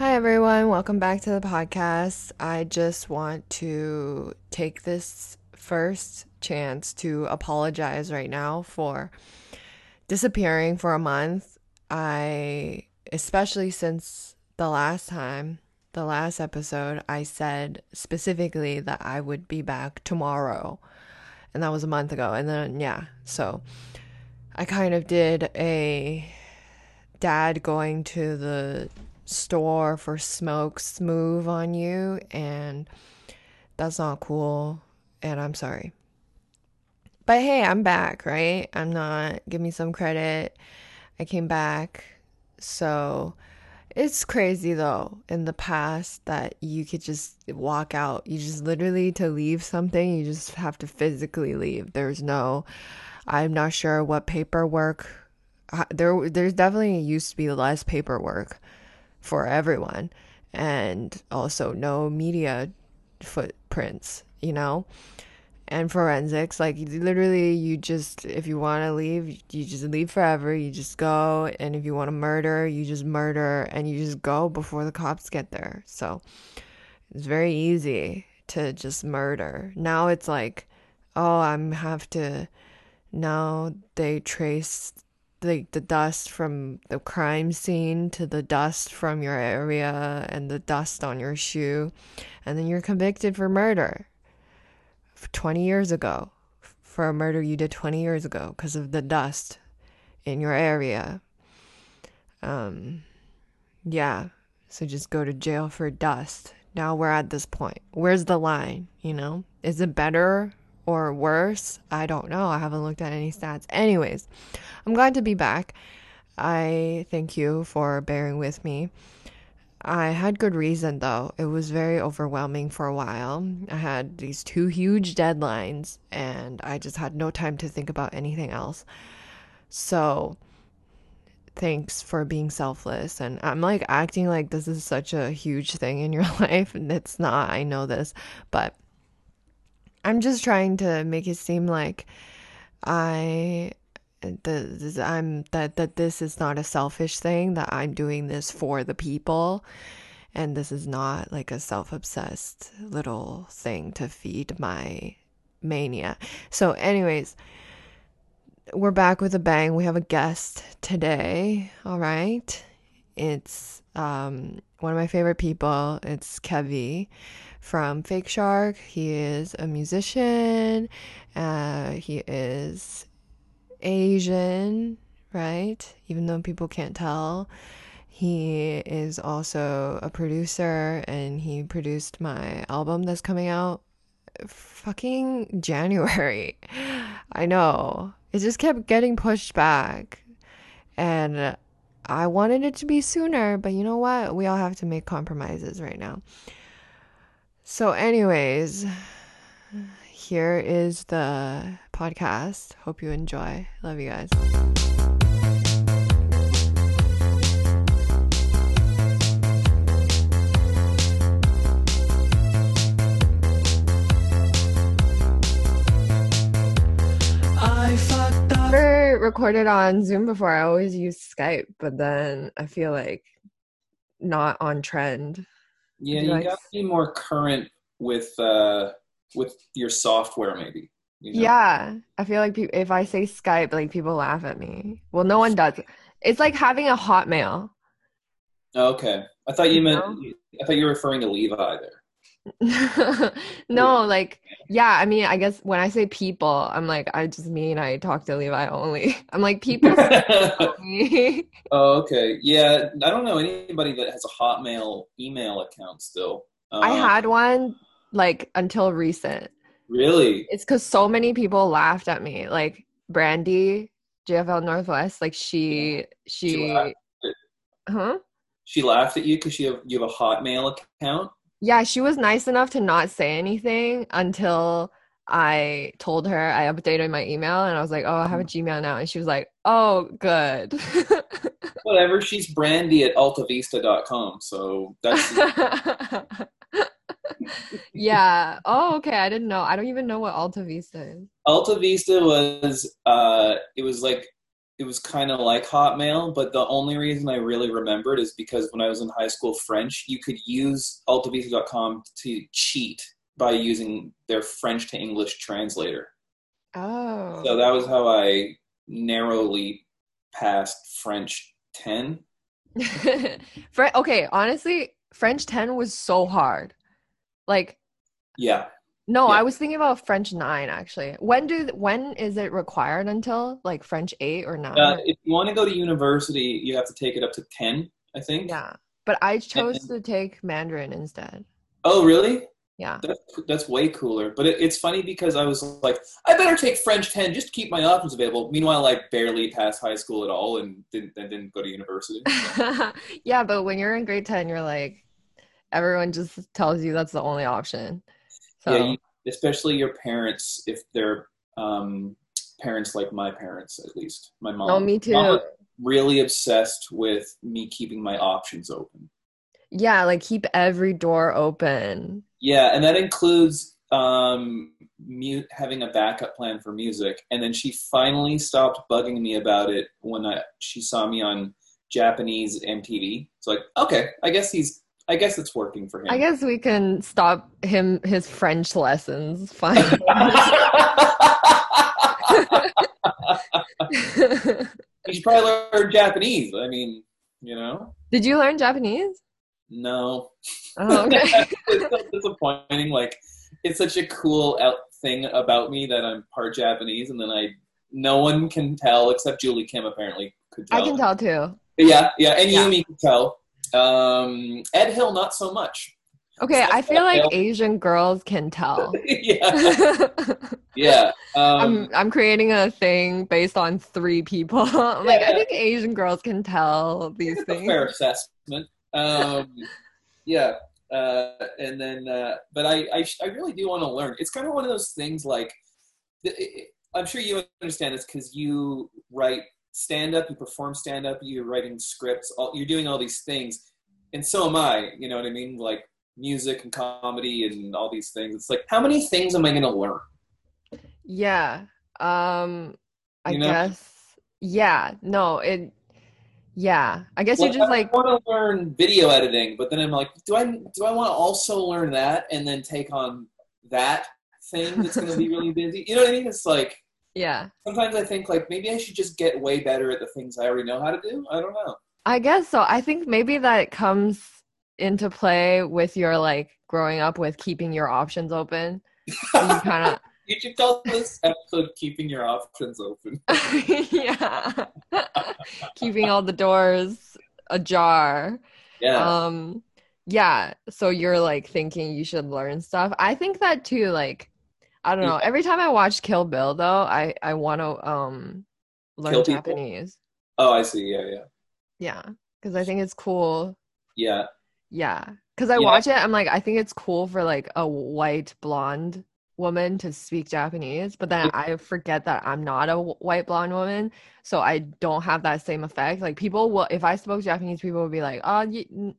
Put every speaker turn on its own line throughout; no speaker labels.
Hi, everyone. Welcome back to the podcast. I just want to take this first chance to apologize right now for disappearing for a month. I, especially since the last time, the last episode, I said specifically that I would be back tomorrow. And that was a month ago. And then, yeah, so I kind of did a dad going to the store for smokes move on you. And that's not cool. And I'm sorry. But hey, I'm back, right? I'm not, give me some credit. I came back. So it's crazy though in the past that you could just walk out. You just literally to leave something, you just have to physically leave. There's no, I'm not sure what paperwork. Uh, there, there's definitely used to be less paperwork for everyone, and also no media footprints. You know, and forensics like literally you just if you want to leave you just leave forever you just go and if you want to murder you just murder and you just go before the cops get there so it's very easy to just murder now it's like oh i'm have to now they trace the, the dust from the crime scene to the dust from your area and the dust on your shoe and then you're convicted for murder 20 years ago for a murder you did 20 years ago because of the dust in your area. Um, yeah, so just go to jail for dust. Now we're at this point. Where's the line? You know, is it better or worse? I don't know. I haven't looked at any stats. Anyways, I'm glad to be back. I thank you for bearing with me. I had good reason though. It was very overwhelming for a while. I had these two huge deadlines and I just had no time to think about anything else. So, thanks for being selfless. And I'm like acting like this is such a huge thing in your life, and it's not. I know this, but I'm just trying to make it seem like I the I'm that that this is not a selfish thing that I'm doing this for the people and this is not like a self-obsessed little thing to feed my mania. So anyways, we're back with a bang. We have a guest today. All right. It's um one of my favorite people. It's Kevvy from Fakeshark. He is a musician. Uh, he is Asian, right? Even though people can't tell. He is also a producer and he produced my album that's coming out fucking January. I know. It just kept getting pushed back. And I wanted it to be sooner, but you know what? We all have to make compromises right now. So, anyways, here is the podcast. Hope you enjoy. Love you guys. I've never recorded on Zoom before. I always use Skype, but then I feel like not on trend.
Yeah, you, got to be more current with uh with your software maybe
you know? yeah. I feel like pe- if i say skype like people laugh at me. Well no one does. It's like having a hotmail.
Okay. I thought you, meant i thought you were referring to levi there.
No, like, yeah, I mean, I guess when I say people, I'm like, I just mean I talk to Levi only. I'm like, people.
oh, okay. Yeah, I don't know anybody that has a Hotmail email account still.
Um, I had one, like until recent.
Really?
It's because so many people laughed at me. Like Brandy, JFL Northwest, like she she, she huh?
She laughed at you because you have you have a Hotmail account.
Yeah, she was nice enough to not say anything until I told her I updated my email and I was like, "Oh, I have a mm-hmm. Gmail now," and she was like, "Oh, good."
Whatever. She's Brandy at AltaVista.com, so that's.
yeah. Oh, okay. I didn't know. I don't even know what Alta Vista is.
Alta Vista was uh it was like it was kind of like Hotmail, but the only reason I really remembered is because when I was in high school French, you could use altavista.com to cheat by using their French to English translator.
Oh.
So that was how I narrowly passed French 10.
Fre- okay, honestly, French 10 was so hard. Like
Yeah.
No,
Yeah.
I was thinking about French 9 actually. When do when is it required until like French 8 or 9?
Uh, if you want to go to university, you have to take it up to 10, I think.
yeah. But I chose to take Mandarin instead.
Oh, really?
Yeah.
That's, that's way cooler. But it, it's funny because I was like, I better take French 10 just to keep my options available. Meanwhile, I barely passed high school at all and didn't, and didn't go to university.
yeah, but when you're in grade 10, you're like everyone just tells you that's the only option. So
Yeah, you, especially your parents, if they're um, parents like my parents, at least. My mom.
no, me too.
Mom really obsessed with me keeping my options open.
Yeah, like keep every door open.
Yeah, and that includes um, mu- having a backup plan for music. And then she finally stopped bugging me about it when I, she saw me on Japanese MTV. It's like, okay, I guess he's, I guess it's working for him.
I guess we can stop him his French lessons. Fine.
you should probably learn Japanese. I mean, you know,
Did you learn Japanese?
no.
Oh, okay.
it's so disappointing. Like, it's such a cool out thing about me that I'm part Japanese, and then I, no one can tell except Julie Kim apparently could tell.
I can tell too.
Yeah, yeah, and
Yeah.
Yumi could tell. Um, Ed Hill, not so much.
Okay, I feel like Asian girls can tell.
yeah, yeah. Um,
I'm I'm creating a thing based on three people. Like, I think Asian girls can tell these
it's
things.
fair assessment. Um, yeah, uh, and then, uh, but I, I, I really do want to learn. It's kind of one of those things. Like, I'm sure you understand this because you write stand up, you perform stand up, you're writing scripts, all, you're doing all these things, and so am I. You know what I mean? Like music and comedy and all these things. It's like, how many things am I going to learn?
Yeah. Um I
You know?
guess yeah. No, it yeah. I guess you
Like,
just like
I want to learn video editing, but then I'm like, do I do I want to also learn that and then take on that thing that's going to be really busy? You know what I mean? It's like
yeah.
sometimes I think like maybe I should just get way better at the things I already know how to do. I don't know.
I guess so. I think maybe that comes into play with your like growing up with keeping your options open. you kind
You should call this episode "Keeping Your Options Open."
yeah. keeping all the doors ajar.
Yeah,
Um yeah, so you're like thinking you should learn stuff. I think that too like I don't know. Every time I watch Kill Bill though, I I want to um learn
Kill people?
Japanese.
oh, I see. Yeah, yeah,
Yeah, cuz I think it's cool.
yeah.
Yeah, cuz I
Yeah.
watch it I'm like I think it's cool for like a white blonde woman to speak Japanese, but then I forget that I'm not a white blonde woman, so I don't have that same effect. Like people will if I spoke Japanese, people would be like, "Oh, y- n-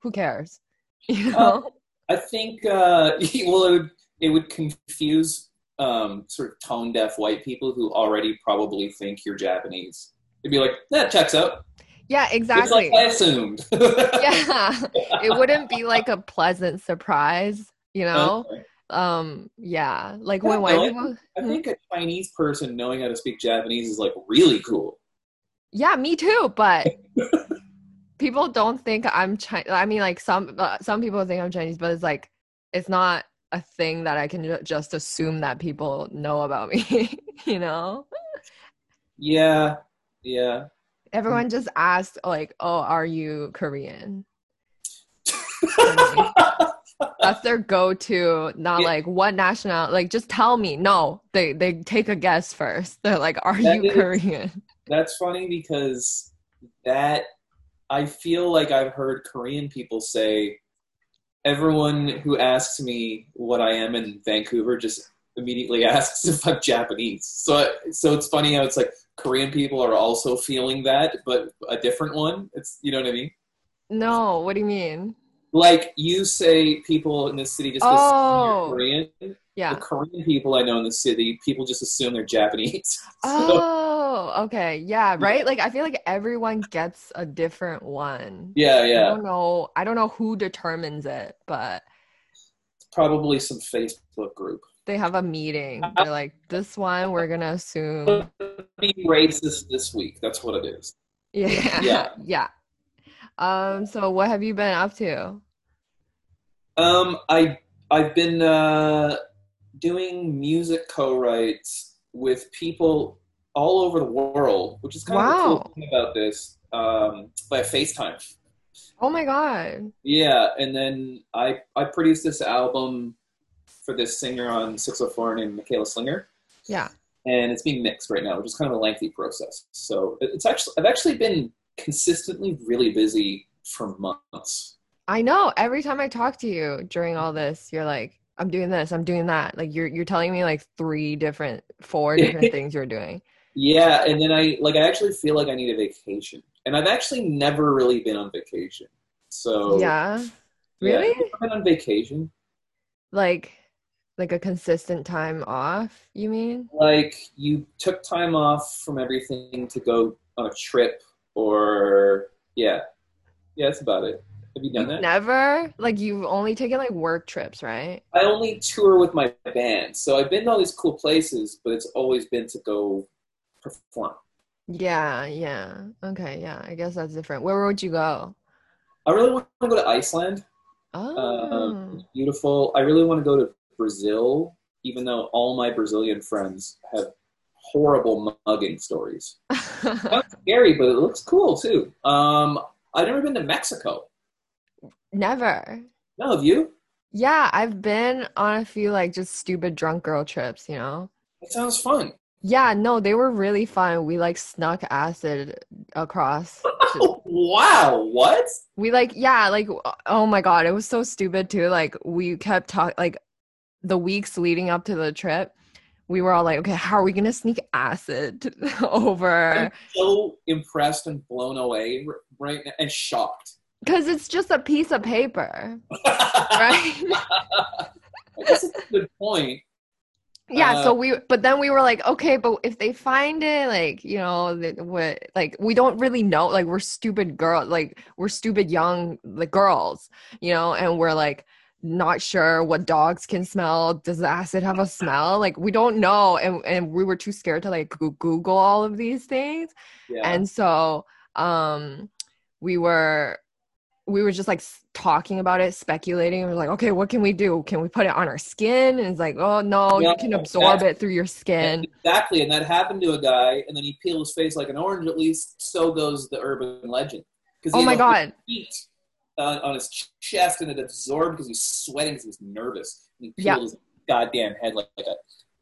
who cares?" You know?
I think uh, well, it would it would confuse um, sort of tone deaf white people who already probably think you're Japanese. It'd be like that checks out.
Yeah, exactly.
It's like I assumed.
yeah. It wouldn't be like a pleasant surprise, you know?
Okay.
Um, yeah. Like when white
I-
people
I think a Chinese person knowing how to speak Japanese is like really cool.
Yeah, me too, but people don't think I'm Chinese. I mean, like some uh, some people think I'm Chinese, but it's like it's not a thing that I can ju- just assume that people know about me, you know?
Yeah, yeah.
Everyone just asks like, "Oh, are you Korean?" That's their go-to, not
Yeah.
like what national. Like, just tell me. No, they they take a guess first. They're like, "Are
That
you
is-
Korean?"
That's funny because that I feel like I've heard Korean people say everyone who asks me what I am in Vancouver just immediately asks if I'm Japanese. So so it's funny how it's like Korean people are also feeling that, but a different one. It's you know what I mean?
No, what do you mean?
Like you say, people in this city just assume
Oh.
you're Korean,
Yeah.
The Korean people I know in the city, people just assume they're Japanese. So,
Oh, okay. Yeah, right? Like I feel like everyone gets a different one.
yeah, yeah.
I don't know. I don't know who determines it, but
Probably some Facebook group.
they have a meeting. They're like, this one we're gonna assume.
Be racist this week. That's what it is.
Yeah.
Yeah.
Yeah. Um, so what have you been up to?
Um, I I've been uh, doing music co-writes with people all over the world, which is kind of the cool thing about this. Um, by FaceTime.
Oh my god.
Yeah, and then I I produced this album for this singer on 604 named Michaela Slinger,
Yeah.
and it's being mixed right now, which is kind of a lengthy process. So it's actually I've actually been consistently really busy for months.
I know. Every time I talk to you during all this, you're like, I'm doing this, I'm doing that. Like you're you're telling me like three different, four different things you're doing.
Yeah, and then I like I actually feel like I need a vacation, and I've actually never really been on vacation. So
Yeah.
yeah,
Really?
have been on vacation?
Like like a consistent time off, you mean?
Like you took time off from everything to go on a trip, or yeah, yeah, that's about it. Have you done that?
Never? Like you've only taken like work trips, right?
I only tour with my band, so I've been to all these cool places, but it's always been to go perform.
Yeah, yeah. Okay, yeah. I guess that's different. Where would you go?
I really want to go to Iceland.
Oh.
Um, beautiful. I really want to go to Brazil, even though all my Brazilian friends have horrible mugging stories. Scary, but it looks cool too. Um, I've never been to Mexico.
Never.
No, have you?
Yeah, I've been on a few like just stupid drunk girl trips, you know?
It sounds fun.
Yeah, no, they were really fun. We like snuck acid across.
Wow, what?
We like, yeah, like, oh my God, it was so stupid too. Like, we kept talking, like, the weeks leading up to the trip, we were all like, okay, how are we gonna sneak acid over?
I'm so impressed and blown away right now and shocked.
Because it's just a piece of paper, right?
It's a good point.
Yeah,
Uh,
so we, but then we were like, okay, but if they find it, like, you know, the- what, like, we don't really know, like, we're stupid girls, like, we're stupid young, like, girls, you know, and we're like, not sure what dogs can smell. Does the acid have a smell? Like, we don't know, and and we were too scared to like Google all of these things,
Yeah.
and so, um, we were. We were just like talking about it, speculating. and We're like, okay, what can we do? Can we put it on our skin? And it's like, oh no,
Yeah,
you can absorb it through your skin.
Exactly, and that happened to a guy, and then he peeled his face like an orange. At least so goes the urban legend. Because
Oh my god.
heat uh, on his chest, and it absorbed because he was sweating because he was nervous. And he
Yeah.
peeled his goddamn head like, like a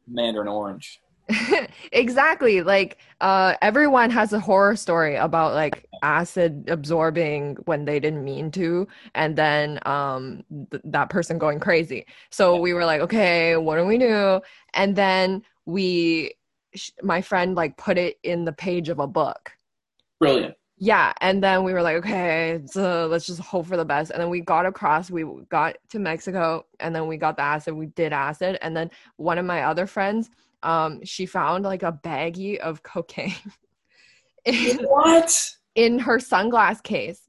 mandarin orange.
exactly. Like uh everyone has a horror story about like acid absorbing when they didn't mean to and then um th- that person going crazy. So we were like, okay, what do we do? And then we sh- my friend like put it in the page of a book.
Brilliant.
Yeah, and then we were like, okay, so let's just hope for the best. And then we got across, we got to Mexico, and then we got the acid. We did acid, and then one of my other friends, um, she found like a baggie of cocaine in,
What?
in her sunglass case.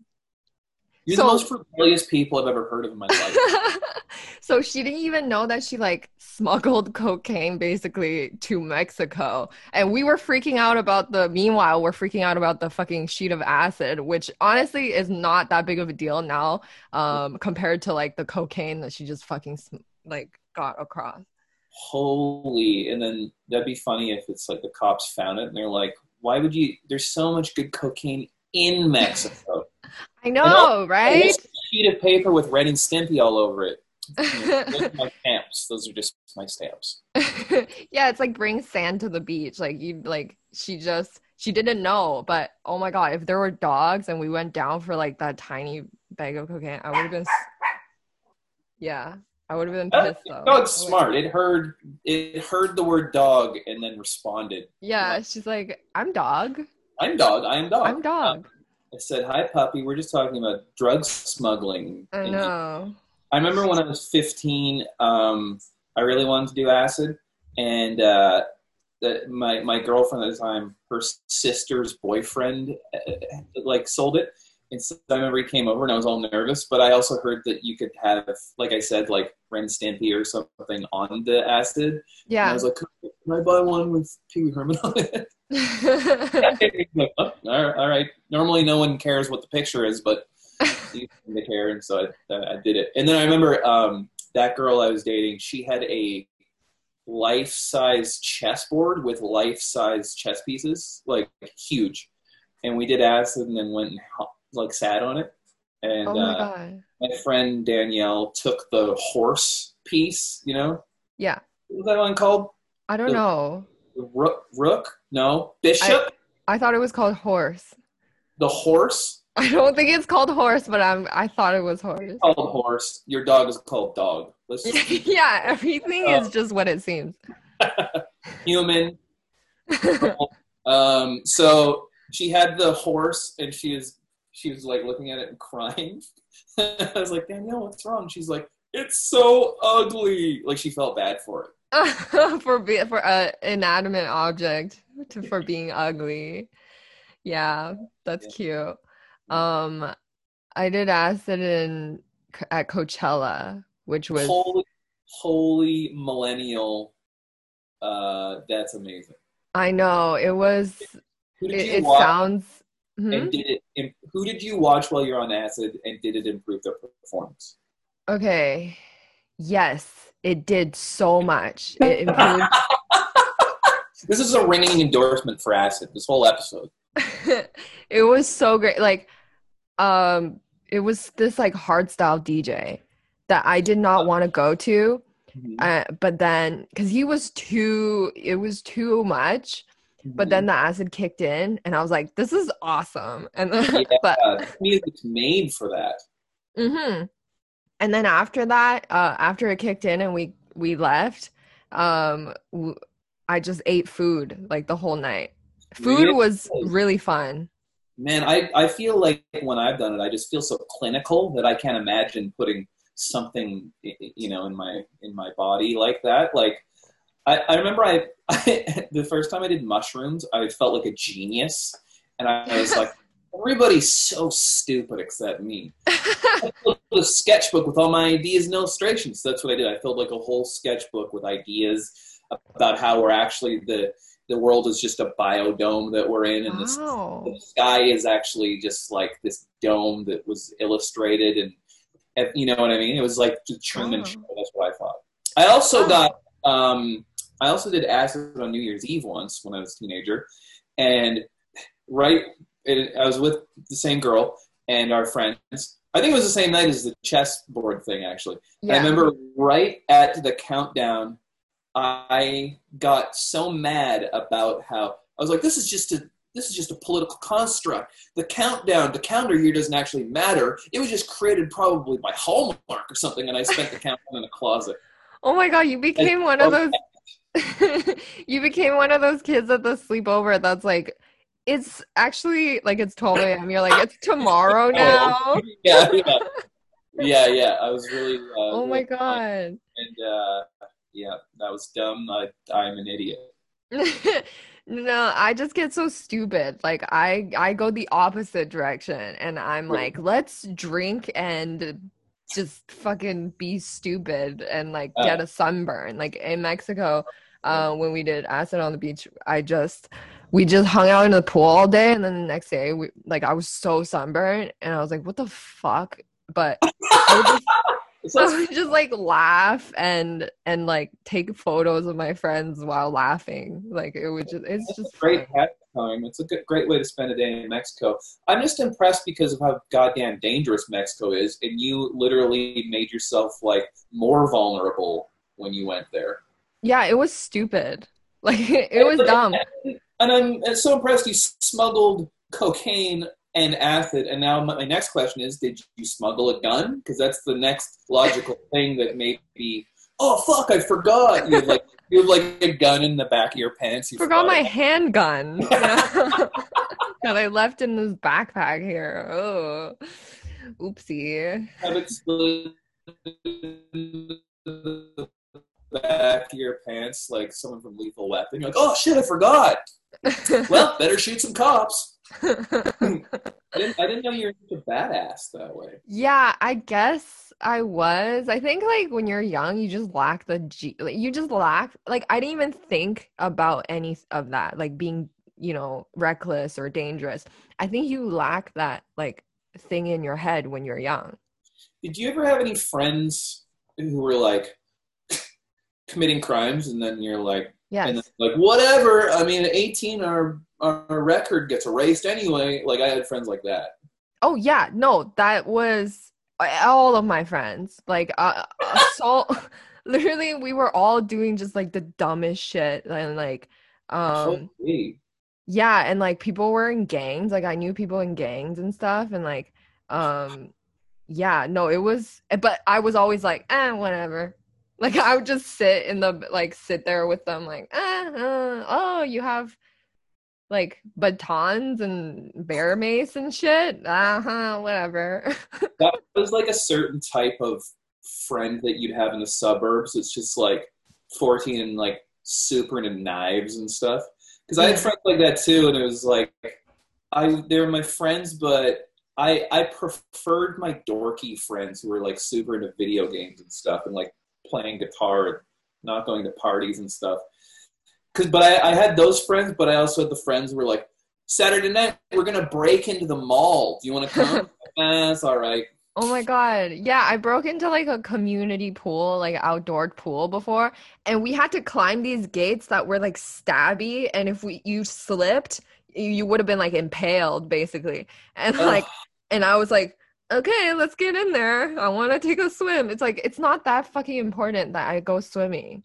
You're
So-
the most rebellious people I've ever heard of in my life.
so she didn't even know that she like smuggled cocaine basically to Mexico. And we were freaking out about the meanwhile, we're freaking out about the fucking sheet of acid, which honestly is not that big of a deal now, um, compared to like the cocaine that she just fucking sm- like got across.
Holy! And then that'd be funny if it's like the cops found it and they're like, "Why would you? There's so much good cocaine in Mexico."
I know,
And
right?
sheet of paper with Ren and Stimpy all over it. You know, those are my stamps. Those are just my stamps.
yeah, it's like bring sand to the beach. Like you like she just she didn't know, but oh my god, if there were dogs and we went down for like that tiny bag of cocaine, I would have been Yeah, I would have been pissed though.
No, it's smart. It heard it heard the word dog and then responded.
Yeah, she's like, I'm dog.
I'm dog. I am dog.
I'm dog.
I said, "Hi, puppy. We're just talking about drug smuggling."
I know.
I remember when I was 15, um, I really wanted to do acid, and uh, the, my my girlfriend at the time, her sister's boyfriend, uh, like sold it. And so I remember he came over and I was all nervous, but I also heard that you could have, like I said, like Ren Stimpy or something on the acid. And
Yeah.
I was like, can I buy one with Pee Wee Herman on it? like, oh, all right, all right. Normally, no one cares what the picture is, but to care, and so I, I did it. And then I remember um, that girl I was dating. She had a life-size chessboard with life-size chess pieces, like huge. And we did acid, and then went and like sat on it. And
oh my
uh, my friend Danielle took the horse piece. You know,
Yeah.
what was that one called?
I don't
The-
know.
Rook? Rook? No, bishop.
I thought it was called horse.
the horse.
I don't think it's called horse, but I'm I thought it was horse.
Called horse. Your dog is called dog. Let's just
yeah, everything
Oh.
is just what it seems.
human. Um, so she had the horse, and she was she was like looking at it and crying. I was like, Danielle, what's wrong? She's like, it's so ugly. Like she felt bad for it.
for be for an inanimate object to for being ugly. Yeah, that's cute. Um, I did acid in at Coachella, which was
Holy, holy millennial. Uh, that's amazing.
I know it was. It, it sounds. Hmm?
And did it? Who did you watch while you're on acid? And did it improve their performance?
Okay. Yes, it did so much. It improved.
This is a ringing endorsement for acid. This whole episode.
it was so great. Like, um, it was this like hard style DJ that I did not want to go to. Uh, but then, because he was too, it was too much. But then the acid kicked in, and I was like, "This is awesome!" And then,
Yeah.
but
music's made for that.
mm-hmm. And then after that, uh, after it kicked in and we we left, um, w- I just ate food like the whole night. Food was really fun.
Man, I, I feel like when I've done it, I just feel so clinical that I can't imagine putting something you know in my in my body like that. Like I, I remember I, I the first time I did mushrooms, I felt like a genius, and I was like, everybody's so stupid except me. I filled a sketchbook with all my ideas and illustrations. That's what I did. I filled like a whole sketchbook with ideas about how we're actually the the world is just a biodome that we're in, and this
Wow.
the sky is actually just like this dome that was illustrated and, and you know what I mean? It was like the Truman
Oh.
Show. That's what I thought. I also
Oh.
got um, I also did acid on New Year's Eve once when I was a teenager, and right, it, I was with the same girl and our friends. I think it was the same night as the chessboard thing, actually.
Yeah.
I remember right at the countdown, I got so mad about how I was like, "This is just a this is just a political construct. The countdown, the calendar year doesn't actually matter. It was just created probably by Hallmark or something." And I spent the countdown in a closet.
Oh my god, you became one of those you became one of those kids at the sleepover that's like it's actually like it's 12 a.m. You're like, it's tomorrow now.
yeah, yeah, yeah, yeah. I was really. Uh,
Oh my
really fun.
god.
And uh, yeah, that was dumb. I, I'm an idiot.
No, I just get so stupid. Like I I go the opposite direction and I'm like, let's drink and just fucking be stupid and like get a sunburn. Like in Mexico, uh, when we did acid on the beach, I just we just hung out in the pool all day and then the next day we like I was so sunburned and I was like, what the fuck? But I would just I
like,
would just like laugh and and like take photos of my friends while laughing. Like it would just it's
That's
just
great
fun.
pastime. It's a good, great way to spend a day in Mexico. I'm just impressed because of how goddamn dangerous Mexico is, and you literally made yourself like more vulnerable when you went there.
Yeah, it was stupid. Like it was dumb.
And I'm so impressed you smuggled cocaine and acid. And now my, my next question is, did you smuggle a gun? Because that's the next logical thing that maybe. Oh fuck! I forgot. You have like you have like a gun in the back of your pants. You
Forgot my
it.
handgun. that I left in this backpack here. Oh, oopsie.
have it slid back of your pants like someone from Lethal Weapon. You're like, oh shit, I forgot. well, better shoot some cops. I didn't, I didn't know you were such a badass that way.
Yeah, I guess I was. I think like when you're young, you just lack the G. Like, you just lack. Like I didn't even think about any of that, like being you know reckless or dangerous. I think you lack that like thing in your head when you're young.
Did you ever have any friends who were like committing crimes, and then you're like, yeah, like whatever. I mean, at 18, our our record gets erased anyway. Like I had friends like that.
Oh yeah, no, that was all of my friends. Like uh, uh, so literally we were all doing just like the dumbest shit and like um yeah, and like people were in gangs. Like I knew people in gangs and stuff and like um yeah, no, it was but I was always like, "Eh, whatever." Like I would just sit in the like sit there with them like, "Ah, uh, oh, you have like batons and bear mace and shit. Uh huh. Whatever.
that was like a certain type of friend that you'd have in the suburbs. It's just like 14 and like super into knives and stuff. Because I had friends like that too, and it was like I they were my friends, but I I preferred my dorky friends who were like super into video games and stuff and like playing guitar and not going to parties and stuff. Cause but I, I had those friends, but I also had the friends who were like, Saturday night we're gonna break into the mall. Do you want to come? eh, that's all right.
oh my god. Yeah, I broke into like a community pool, like outdoor pool before, and we had to climb these gates that were like stabby, and if we you slipped, you, you would have been like impaled basically. And
Ugh.
like and I was like, okay, let's get in there. I want to take a swim. It's like it's not that fucking important that I go swimming.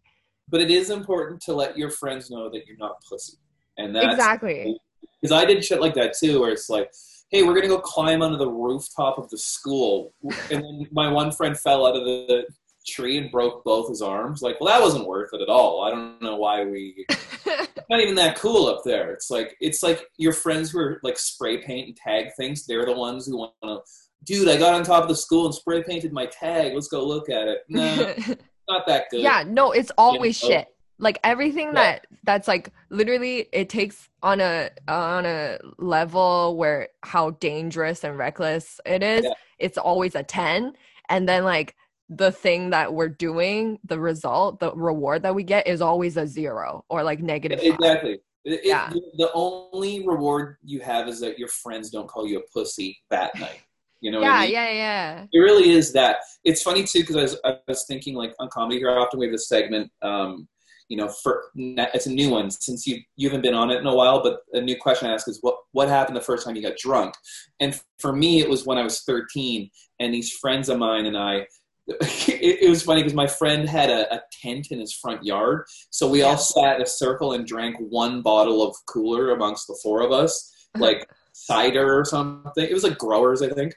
But it is important to let your friends know that you're not pussy, and that's
Exactly.
because I did shit like that too, where it's like, hey, we're gonna go climb onto the rooftop of the school, and then my one friend fell out of the tree and broke both his arms. Like, well, that wasn't worth it at all. I don't know why we. Not even that cool up there. It's like it's like your friends who are like spray paint and tag things. They're the ones who want to. Dude, I got on top of the school and spray painted my tag. Let's go look at it. No, not that good.
yeah, no, it's always
know?
shit. Like everything
Yeah.
that that's like literally it takes on a on a level where how dangerous and reckless it is.
Yeah.
It's always a 10 and then like the thing that we're doing, the result, the reward that we get is always a 0 or like negative five.
Exactly. It- it-
Yeah.
the only reward you have is that your friends don't call you a pussy that night. You know what
Yeah,
I mean?
yeah, yeah.
It really is that. It's funny too because I was, I was thinking like on comedy here often we have this segment. Um, you know, for it's a new one since you you haven't been on it in a while. But a new question I ask is what what happened the first time you got drunk? And for me, it was when I was 13, and these friends of mine and I. It, it was funny because my friend had a, a tent in his front yard, so we all sat in a circle and drank one bottle of cooler amongst the four of us, like cider or something. It was like growers, I think.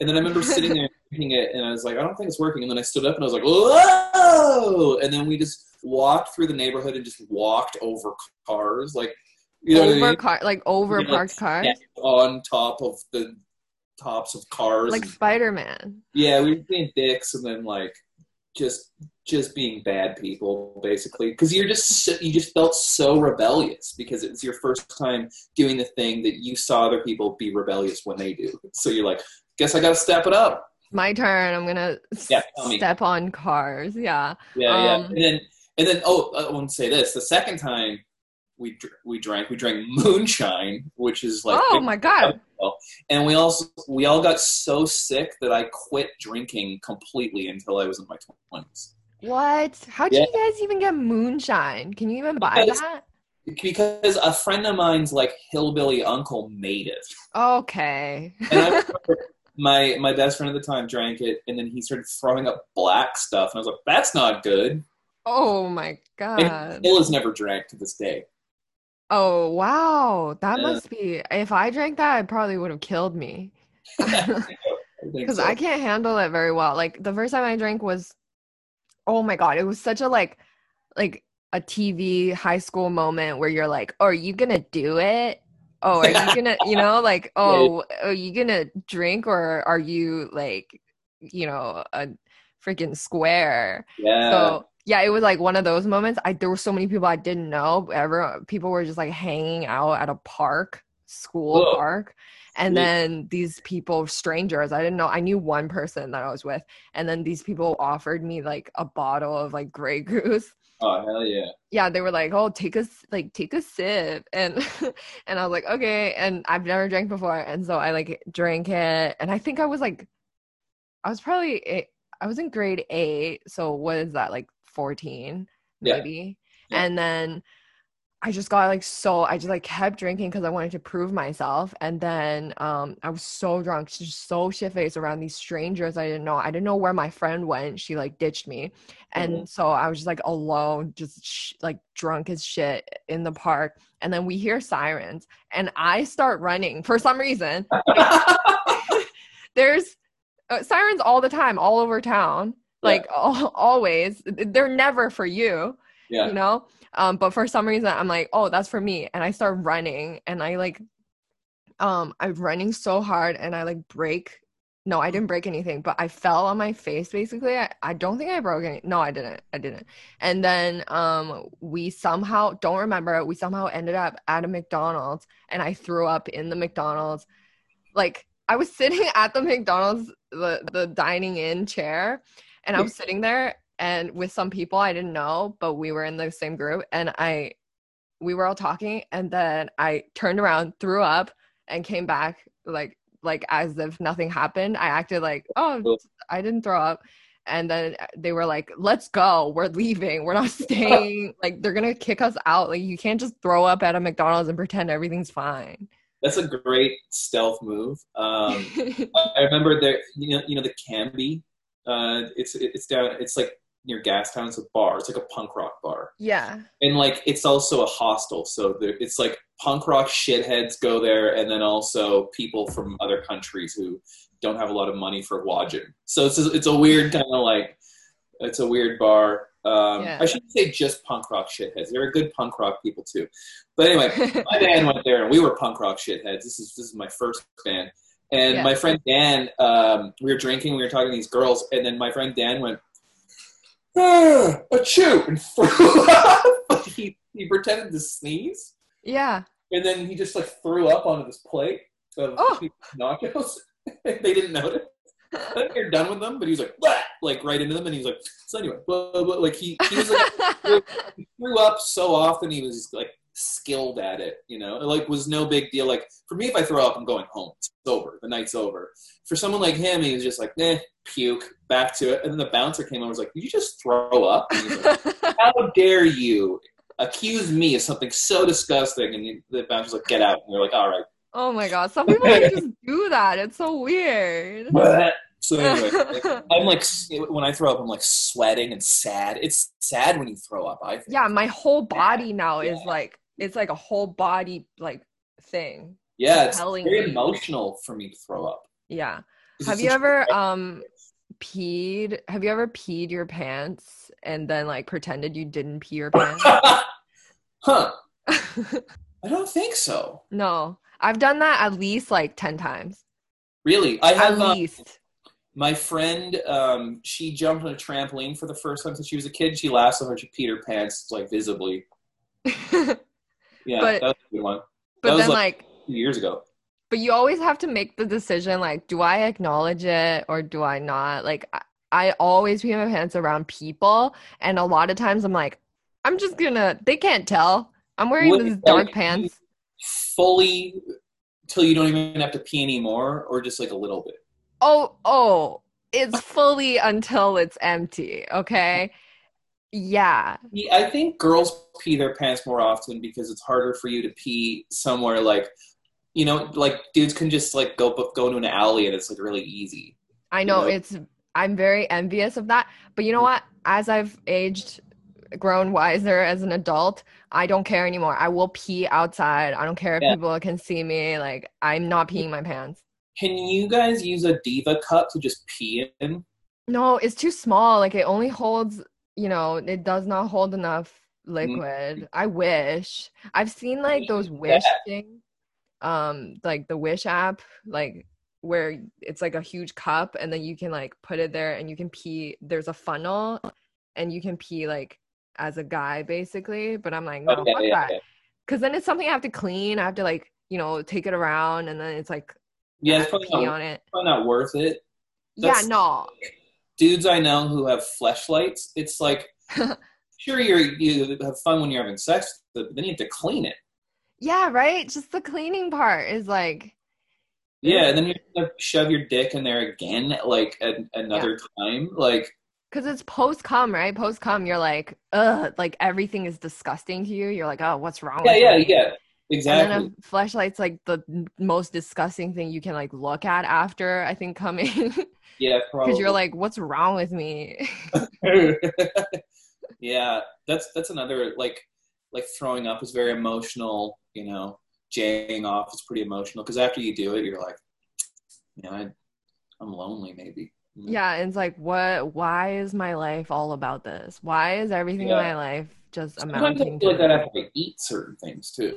And then I remember sitting there drinking it, and I was like, I don't think it's working. And then I stood up and I was like, whoa! And then we just walked through the neighborhood and just walked over cars, like you know what I
over
mean?
car like over
Yeah, like,
parked cars.
On top of the tops of cars.
Like
and-
Spider-Man.
yeah, we were being dicks, and then like just just being bad people, basically, because you're just so, you just felt so rebellious because it was your first time doing the thing that you saw other people be rebellious when they do. So you're like, guess I got to step it up.
My turn. I'm gonna
Yeah, tell me.
step on cars. Yeah.
Yeah, yeah.
Um,
And then and then oh, I want to say this: the second time we we drank, we drank moonshine, which is like
oh my god.
and we also we all got so sick that I quit drinking completely until I was in my twenties.
What? How do
Yeah.
you guys even get moonshine? Can you even buy
Because-
that?
because a friend of mine's like hillbilly uncle made it,
Okay.
and my my best friend at the time drank it, and then he started throwing up black stuff, and I was like, "That's not good."
oh my god.
he still has never drank to this day.
Oh wow. That
Yeah.
must be if I drank that, it probably would have killed me.
I
Because
so.
I can't handle it very well. Like the first time I drank was oh my god, it was such a like like a TV high school moment where you're like, oh, are you gonna do it? Oh, are you gonna, you know, like, oh, are you gonna drink or are you like, you know, a freaking square?
yeah.
So yeah, it was like one of those moments. I there were so many people I didn't know. Ever people were just like hanging out at a park, school
Whoa.
park. And then these people, strangers, I didn't know. I knew one person that I was with, and then these people offered me like a bottle of like Grey Goose.
Oh hell yeah!
Yeah, they were like, "Oh, take a like take a sip," and and I was like, "Okay." And I've never drank before, and so I like drank it, and I think I was like, I was probably I was in grade eight, so what is that like fourteen maybe?
Yeah.
And then I just got like so I just like kept drinking because I wanted to prove myself, and then um I was so drunk, just so shit faced around these strangers I didn't know. I didn't know where my friend went. She like ditched me, and
Mhm.
so I was just like alone, just sh- like drunk as shit in the park. And then we hear sirens, and I start running for some reason. There's uh, sirens all the time, all over town,
Yeah.
like al- always. They're never for you,
yeah.
you know. Um, but for some reason, I'm like, oh, that's for me, and I start running, and I like, um, I'm running so hard, and I like break. No, I didn't break anything, but I fell on my face basically. I, I don't think I broke any. No, I didn't. I didn't. And then um we somehow don't remember, we somehow ended up at a McDonald's and I threw up in the McDonald's. Like I was sitting at the McDonald's the the dining in chair and I was sitting there and with some people I didn't know, but we were in the same group and I we were all talking and then I turned around, threw up and came back like like as if nothing happened. I acted like, "Oh, I didn't throw up." And then they were like, "Let's go. We're leaving. We're not staying. like they're going to kick us out. Like you can't just throw up at a McDonald's and pretend everything's fine."
That's a great stealth move. Um, I remember there, you know, you know the Cambie. Uh, it's it's down. It's like near Gastown. It's a bar. It's like a punk rock bar,
yeah.
and like it's also a hostel. So there, it's like punk rock shitheads go there, and then also people from other countries who don't have a lot of money for lodging. So it's a, it's a weird kind of like it's a weird bar. Um,
Yeah.
I shouldn't say just punk rock shitheads. There are good punk rock people too. But anyway, my band went there and we were punk rock shitheads. This is this is my first band. And
Yeah.
my friend Dan, um, we were drinking, we were talking to these girls, and then my friend Dan went, ah, a chew, and threw up. he, he pretended to sneeze,
yeah.
and then he just like threw up onto this plate of
Oh.
nachos. they didn't notice. I think you're done with them, but he was like, "Blah," like right into them, and he was like, so anyway, blah, blah, blah. like he, he was like, he threw up so often he was like skilled at it you know? It like was no big deal. Like for me if i throw up i'm going home. It's over. The night's over. For someone like him he was just like eh puke back to it. And then the bouncer came over and was like did you just throw up. And he was like, how dare you accuse me of something so disgusting? And he- the bouncer's like get out. And you're like all right.
Oh my god. Some people like, just do that. It's so weird.
so anyway i'm like when i throw up i'm like sweating and sad. It's sad when you throw up i think.
Yeah, my whole body now is like it's like a whole body like thing.
yeah it's very
me.
emotional for me to throw up
Yeah. Have you ever um peed? Have you ever peed your pants and then like pretended you didn't pee your pants?
huh i don't think so
no. I've done that at least like 10 times.
Really, I have uh,
least.
my friend. Um, she jumped on a trampoline for the first time since she was a kid. She laughed so hard she peed her pants like visibly.
but
Yeah,
But-
that was a good one. was
then
like-
like
years ago.
but you always have to make the decision like do I acknowledge it or do I not? Like I, I always pee my pants around people and a lot of times I'm like I'm just gonna they can't tell. I'm wearing
Would-
these dark
like,
pants.
Fully till you don't even have to pee anymore, or just like a little bit.
Oh, oh, it's fully until it's empty, okay? Yeah.
I think girls pee their pants more often because it's harder for you to pee somewhere like, you know, like dudes can just like go go into an alley and it's like really easy.
I know
know?
it's I'm very envious of that. But you know what? As I've aged, grown wiser as an adult, I don't care anymore. I will pee outside. I don't care if
Yeah.
people can see me. Like I'm not peeing my pants.
Can you guys use a diva cup to just pee in?
No, it's too small. Like it only holds, you know, it does not hold enough liquid. I wish. I've seen like those Wish things, um, like the Wish app, like where it's like a huge cup and then you can like put it there and you can pee. There's a funnel and you can pee like as a guy basically. But I'm like, no,
Okay,
fuck
yeah,
that.
yeah.
Because then it's something I have to clean. I have to like, you know, take it around and then it's like
Yeah, it's probably
pee
not,
on it.
probably not worth it.
Yeah,
That's-
no.
Dudes I know who have fleshlights, it's like sure you're you have fun when you're having sex, but then you have to clean it.
Yeah, right? Just the cleaning part is like
Yeah, and then you have to shove your dick in there again, like an, another time. Like,
because it's post cum, right? Post cum, you're like, ugh, like everything is disgusting to you. You're like, oh, what's wrong
yeah, yeah,
me?
yeah,
And
exactly.
then a flashlight's like the most disgusting thing you can like look at after I think coming
yeah, probably.
because you're like, what's wrong with me?
yeah, that's that's another like like throwing up is very emotional. You know, jaying off is pretty emotional because after you do it, you're like, you know, I, I'm lonely maybe. Mm.
yeah, and it's like, what? Why is my life all about this? Why is everything
Yeah.
in my life just
Sometimes I
amounting
feel like that
to
after I eat certain things too.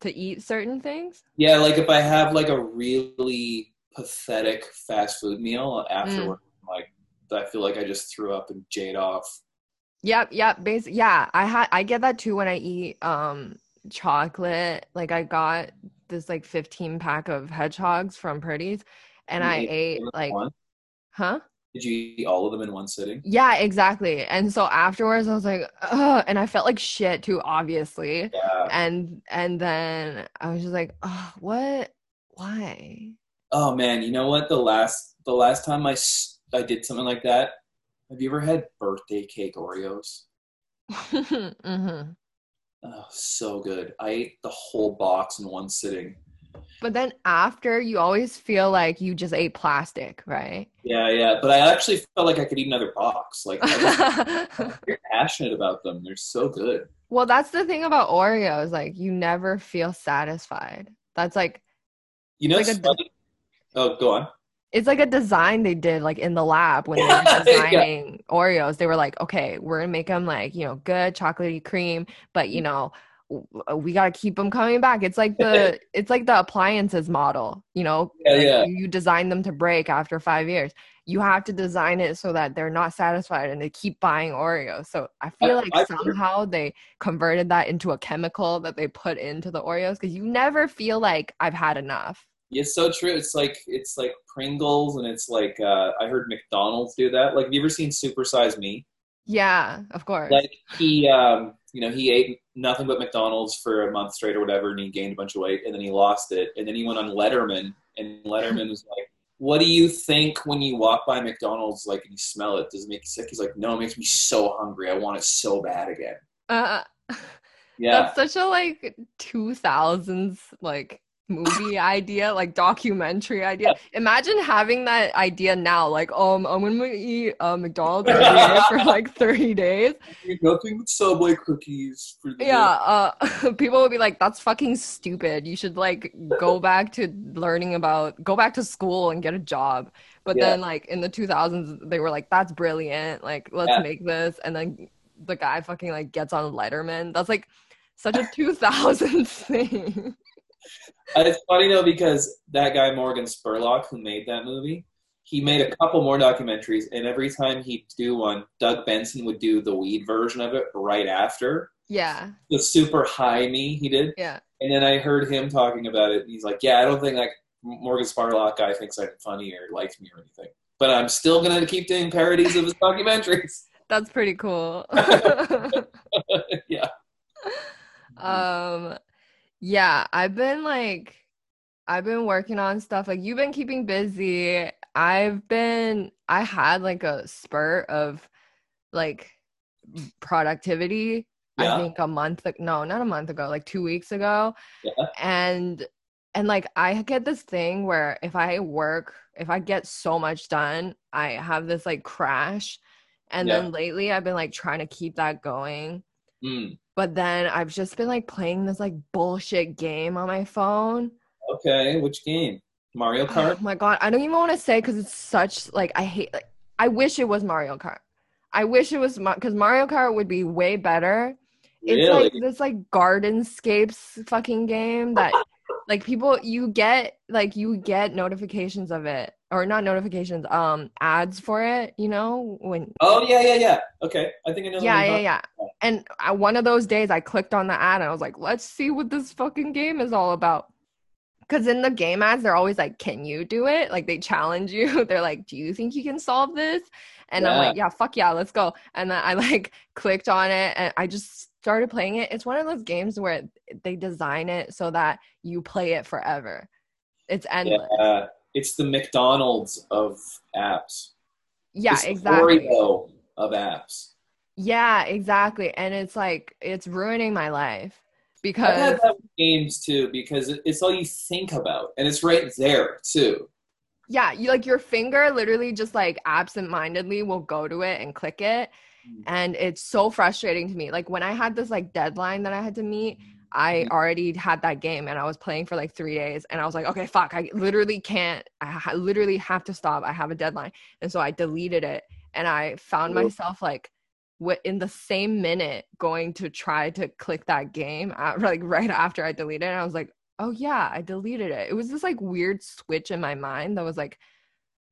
To eat certain things?
Yeah, like if I have like a really pathetic fast food meal afterward, like I feel like I just threw up and jade off.
Yep, yep. Basic. Yeah, I had. I get that too when I eat um chocolate. Like I got this like 15 pack of hedgehogs from Purdy's, and
You
I
ate
ate
them in
like,
one?
huh?
Did you eat all of them in one sitting?
Yeah, exactly. And so afterwards, I was like, ugh, and I felt like shit too, obviously.
Yeah.
And and then I was just like, oh, what? Why?
Oh man, you know what? The last the last time I I did something like that. Have you ever had birthday cake Oreos?
mm-hmm.
Oh, so good. I ate the whole box in one sitting.
But then after, you always feel like you just ate plastic, right?
Yeah, yeah. But I actually felt like I could eat another box. Like I was very passionate about them. They're so good.
Well, that's the thing about Oreos. Like, you never feel satisfied. That's like,
You know,
Like
it's
a-.
Oh, go on.
it's like a design they did, like in the lab when they were
Yeah.
designing Oreos. They were like, okay, we're gonna make them like, you know, good chocolatey cream, but you mm-hmm. know, w- we gotta keep them coming back. It's like the, it's like the appliances model, you know,
Yeah,
like
yeah.
you design them to break after five years. You have to design it so that they're not satisfied and they keep buying Oreos. So I feel
I-
like
I've-
somehow they converted that into a chemical that they put into the Oreos because you never feel like I've had enough.
It's so true. It's like it's like Pringles, and it's like uh, I heard McDonald's do that. Like, have you ever seen Super Size Me?
Yeah, of course.
Like he, um, you know, he ate nothing but McDonald's for a month straight or whatever, and he gained a bunch of weight, and then he lost it, and then he went on Letterman, and Letterman was like, "What do you think when you walk by McDonald's, like, and you smell it? Does it make you sick?" He's like, "No, it makes me so hungry. I want it so bad again."
Uh,
Yeah,
That's such a like 2000s like movie idea, like documentary idea. Imagine having that idea now, like, um, I'm gonna eat uh, McDonald's every day for like 30 days.
nothing but Subway cookies for the
Yeah, uh, people would be like, that's fucking stupid. You should like go back to learning about, go back to school and get a job. But
Yeah.
then, like, in the 2000s, they were like, that's brilliant. Like, let's
Yeah.
make this. And then the guy fucking like gets on Letterman. That's like such a 2000s thing.
And it's funny though because that guy Morgan Spurlock who made that movie, he made a couple more documentaries, and every time he'd do one, Doug Benson would do the weed version of it right after
yeah,
the super high me he did.
yeah.
And then I heard him talking about it, and he's like, "Yeah, I don't think like Morgan Spurlock guy thinks I'm funny or likes me or anything, but I'm still gonna keep doing parodies of his documentaries."
That's pretty cool.
yeah.
um, yeah, I've been like, I've been working on stuff. Like, you've been keeping busy. I've been, I had like a spurt of like productivity.
Yeah.
I think a month, no, not a month ago, like two weeks ago.
Yeah.
And, and like, I get this thing where if I work, if I get so much done, I have this like crash. And
Yeah.
then lately, I've been like trying to keep that going.
Mm,
But then I've just been like playing this like bullshit game on my phone.
okay. Which game? Mario Kart?
Oh my god, I don't even want to say because it's such like I hate. Like, I wish it was Mario Kart. I wish it was because Mario Kart would be way better. It's
really?
like this like Gardenscapes fucking game that like people you get like you get notifications of it or not notifications, um, ads for it. You know when?
Oh yeah, yeah, yeah. Okay, I think I know.
Yeah, yeah, yeah. And I, one of those days, I clicked on the ad and I was like, "Let's see what this fucking game is all about." Because in the game ads, they're always like, "Can you do it?" Like they challenge you. They're like, "Do you think you can solve this?" And yeah. I'm like, "Yeah, fuck yeah, let's go." And then I like clicked on it and I just started playing it. It's one of those games where they design it so that you play it forever. It's endless.
Yeah it's the McDonald's of apps.
Yeah, it's exactly.
Oreo of apps.
Yeah, exactly. And it's like it's ruining my life because I've had that
games too because it's all you think about and it's right there too.
Yeah, you like your finger literally just like absent-mindedly will go to it and click it mm. and it's so frustrating to me. Like when I had this like deadline that I had to meet, I mm-hmm. already had that game and I was playing for like three days and I was like, okay, fuck, I literally can't, I ha- literally have to stop. I have a deadline. And so I deleted it and I found myself like, in the same minute going to try to click that game at, like right after I deleted it. I was like, oh yeah, I deleted it. It was this like weird switch in my mind that was like,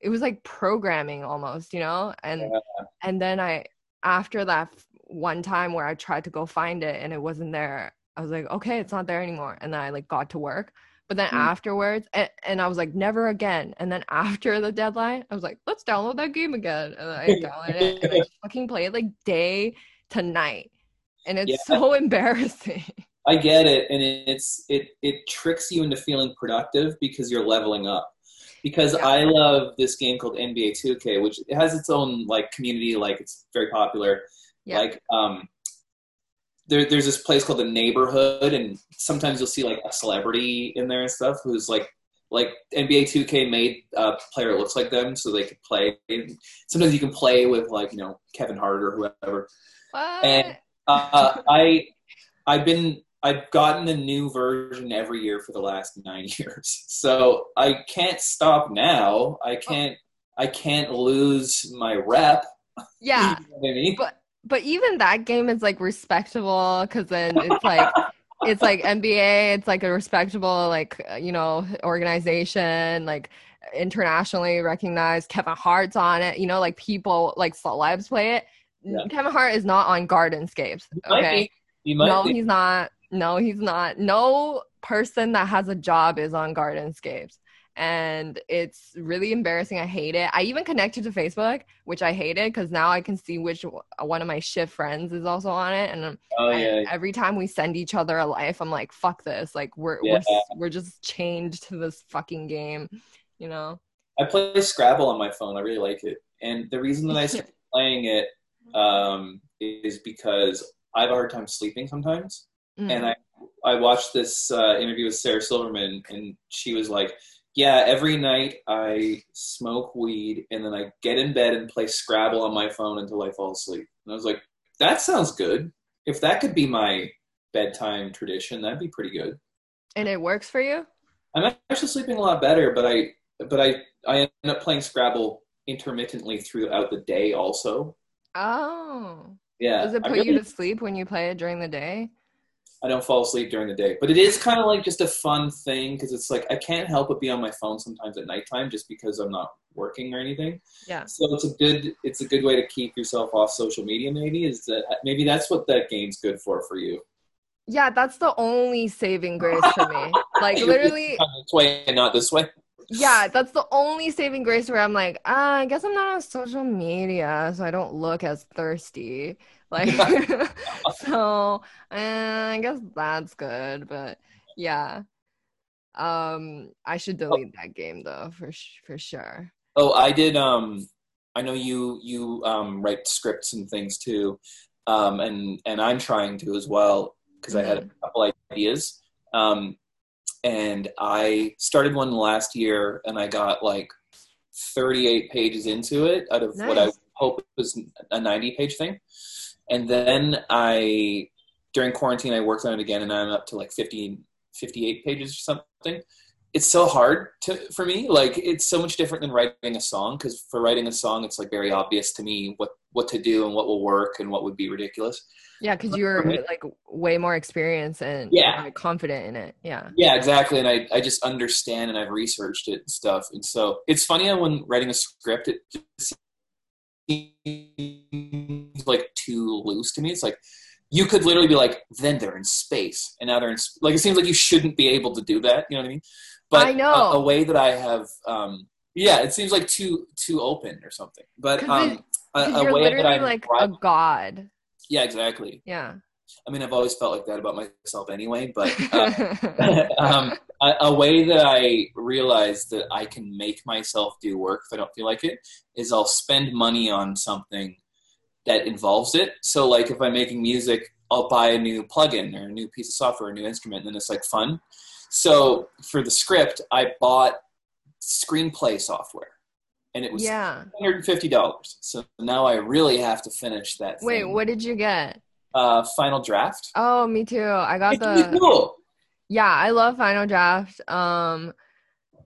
it was like programming almost, you know? And yeah. and then I after that one time where I tried to go find it and it wasn't there, I was like, okay, it's not there anymore. And then I like got to work. But then mm. afterwards, and, and, I was like, never again. And then after the deadline, I was like, let's download that game again. And I downloaded it and I fucking play it like day to night. And it's yeah. so embarrassing.
I get it. And it's it it tricks you into feeling productive because you're leveling up. Because yeah. I love this game called NBA 2K, which has its own like community, like it's very popular. Yeah. Like um there, there's this place called the neighborhood and sometimes you'll see like a celebrity in there and stuff who's like like NBA 2K made a player that looks like them so they could play. Sometimes you can play with like you know Kevin Hart or whoever.
What?
And uh, I I've been I've gotten a new version every year for the last nine years, so I can't stop now. I can't I can't lose my rep.
Yeah, you know I mean? but but even that game is like respectable because then it's like it's like NBA, it's like a respectable like uh, you know organization, like internationally recognized. Kevin Hart's on it, you know, like people like celebs play it. Yeah. Kevin Hart is not on Gardenscapes. Okay, no,
be.
he's not. No, he's not. No person that has a job is on Gardenscapes and it's really embarrassing. I hate it. I even connected to Facebook, which I hated because now I can see which one of my shift friends is also on it. And
oh, yeah.
every time we send each other a life, I'm like, "Fuck this!" Like we're yeah. we're we're just chained to this fucking game, you know.
I play Scrabble on my phone. I really like it, and the reason that I started playing it um, is because I have a hard time sleeping sometimes, mm. and I I watched this uh, interview with Sarah Silverman, and she was like yeah, every night I smoke weed and then I get in bed and play Scrabble on my phone until I fall asleep. And I was like, that sounds good. If that could be my bedtime tradition, that'd be pretty good.
And it works for you?
I'm actually sleeping a lot better, but I but I I end up playing Scrabble intermittently throughout the day also.
Oh.
Yeah.
Does it put really, you to sleep when you play it during the day?
I don't fall asleep during the day. But it is kind of like just a fun thing because it's like I can't help but be on my phone sometimes at nighttime just because I'm not working or anything.
Yeah.
So it's a good it's a good way to keep yourself off social media. Maybe is that maybe that's what that game's good for for you.
Yeah, that's the only saving grace for me. Like literally
this way and not this way.
Yeah, that's the only saving grace where I'm like, ah, I guess I'm not on social media, so I don't look as thirsty. Like, so uh, I guess that's good. But yeah, um, I should oh. delete oh. that game though for for sure.
Oh, I did. Um, I know you you um write scripts and things too, um, and and I'm trying to as well because mm-hmm. I had a mm-hmm. couple ideas. Um, and I started one last year, and I got like 38 pages into it out of nice. what I hope was a 90 page thing. And then I, during quarantine, I worked on it again, and I'm up to like 50, 58 pages or something. it's so hard to for me. Like it's so much different than writing a song because for writing a song, it's like very obvious to me what what to do and what will work and what would be ridiculous.
Yeah, because you're like way more experienced and
Yeah.
like, confident in it. Yeah.
Yeah, exactly. And I, I just understand and I've researched it and stuff. And so it's funny how when writing a script, it just seems like too loose to me. It's like you could literally be like, then they're in space, and now they're in sp-. like. It seems like you shouldn't be able to do that. You know what I mean? But
I know.
A, a way that I have, um, yeah, it seems like too too open or something. But um,
it-
a, a way that I'm
like a god.
yeah, exactly.
Yeah.
I mean, I've always felt like that about myself anyway. But uh, um, a, a way that I realize that I can make myself do work if I don't feel like it is I'll spend money on something that involves it. So, like if I'm making music, I'll buy a new plugin or a new piece of software, or a new instrument, and then it's like fun. So for the script, I bought screenplay software, and it was
yeah.
$150. So now I really have to finish that.
Wait,
thing.
what did you get?
Uh, final draft.
Oh, me too. I got
It's really
the
cool.
Yeah, I love Final Draft. Um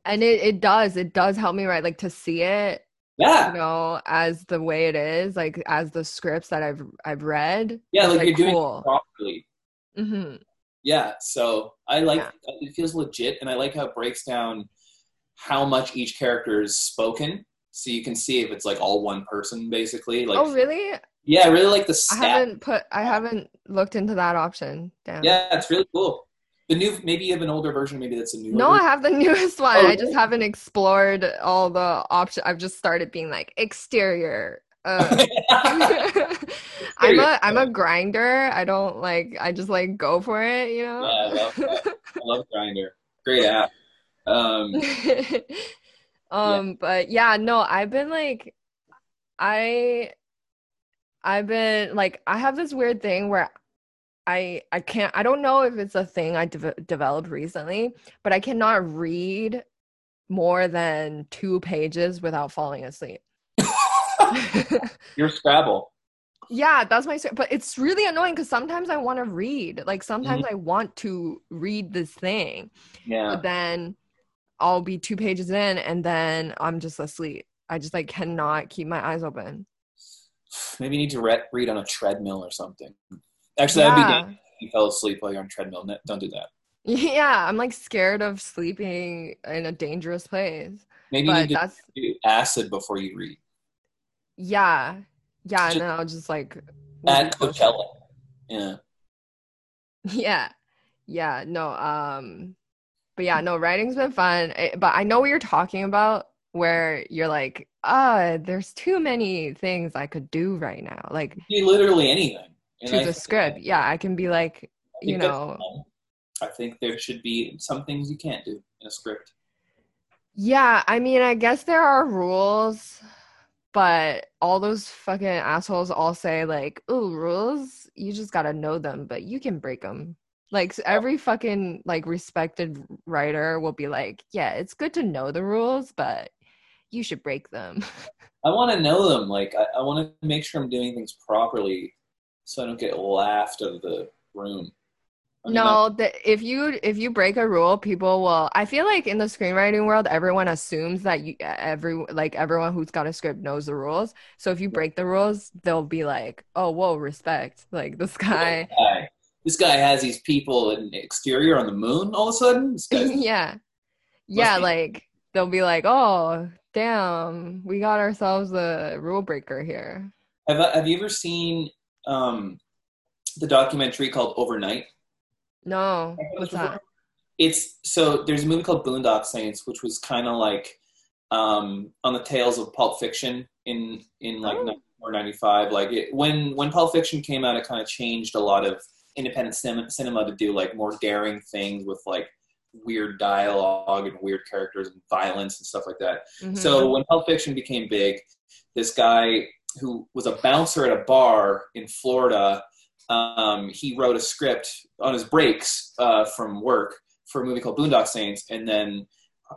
and it, it does. It does help me write like to see it,
Yeah.
you know, as the way it is, like as the scripts that I've I've read.
Yeah, like,
like,
you're doing it properly.
hmm
Yeah, so I like
Yeah.
it feels legit, and I like how it breaks down how much each character is spoken, so you can see if it's like all one person basically. Like,
oh, really?
Yeah, I really like the
I haven't put I haven't looked into that option. Damn.
Yeah, it's really cool. The new, maybe you have an older version, maybe that's a new.
No, I have the newest one.
Oh,
I just haven't explored all the options. I've just started being like exterior. Uh, I'm a I'm a grinder. I don't like I just like go for it, you know.
Yeah, I love. I love Grindr. Great app. Um,
um but yeah no i've been like i i've been like i have this weird thing where i i can't i don't know if it's a thing i de- developed recently but i cannot read more than two pages without falling asleep
you're Scrabble.
yeah that's my but it's really annoying because sometimes i want to read like sometimes
Mm-hmm.
i want to read this thing
Yeah.
but then I'll be two pages in and then I'm just asleep. I just like cannot keep my eyes open.
Maybe you need to re- read on a treadmill or something. Actually, that'd be
Yeah.
dangerous you fell asleep while you're on a treadmill. Don't do that.
Yeah, I'm like scared of sleeping in a dangerous place.
Maybe you need do acid before you read.
yeah. Yeah,
Just-
and then I'll just like
At. Coachella. Yeah.
Yeah. Yeah, no, um but yeah, no, writing's been fun. Eh, But I know what you're talking about where you're like, ah, there's too many things I could do right now. Like
literally anything. And I
the script. Yeah, I can be like, you know.
I think there should be some things you can't do in a script.
Yeah, I mean, I guess there are rules, but all those fucking assholes all say like, "Oh, rules, you just gotta know them, but you can break them." Like s- every fucking like respected writer will be like, "Yeah, it's good to know the rules, but you should break them."
I want to know them. Like, I, I want to make sure I'm doing things properly so I don't get laughed out of the room. I mean,
No, the, if you if you break a rule, people will. I feel like in the screenwriting world, everyone assumes that you every like everyone who's got a script knows the rules. So if you break the rules, they'll be like, "Oh, whoa, respect!" Like this guy.
This guy, has these people in the exterior on the moon all of a sudden.
Yeah, yeah. Like they'll be like, "Oh, damn, we got ourselves a rule breaker here."
Have Have you ever seen um, the documentary called Overnight?
No, what's that?
It's so there's a movie called Boondock Saints, which was kind of like um, on the tails of Pulp Fiction in in like
Oh.
94, 95. Like it, when when Pulp Fiction came out, it kind of changed a lot of independent cinema, cinema to do like more daring things with like weird dialogue and weird characters and violence and stuff like that.
Mhm.
So when Pulp Fiction became big, this guy who was a bouncer at a bar in Florida, um, he wrote a script on his breaks uh, from work for a movie called Boondock Saints, and then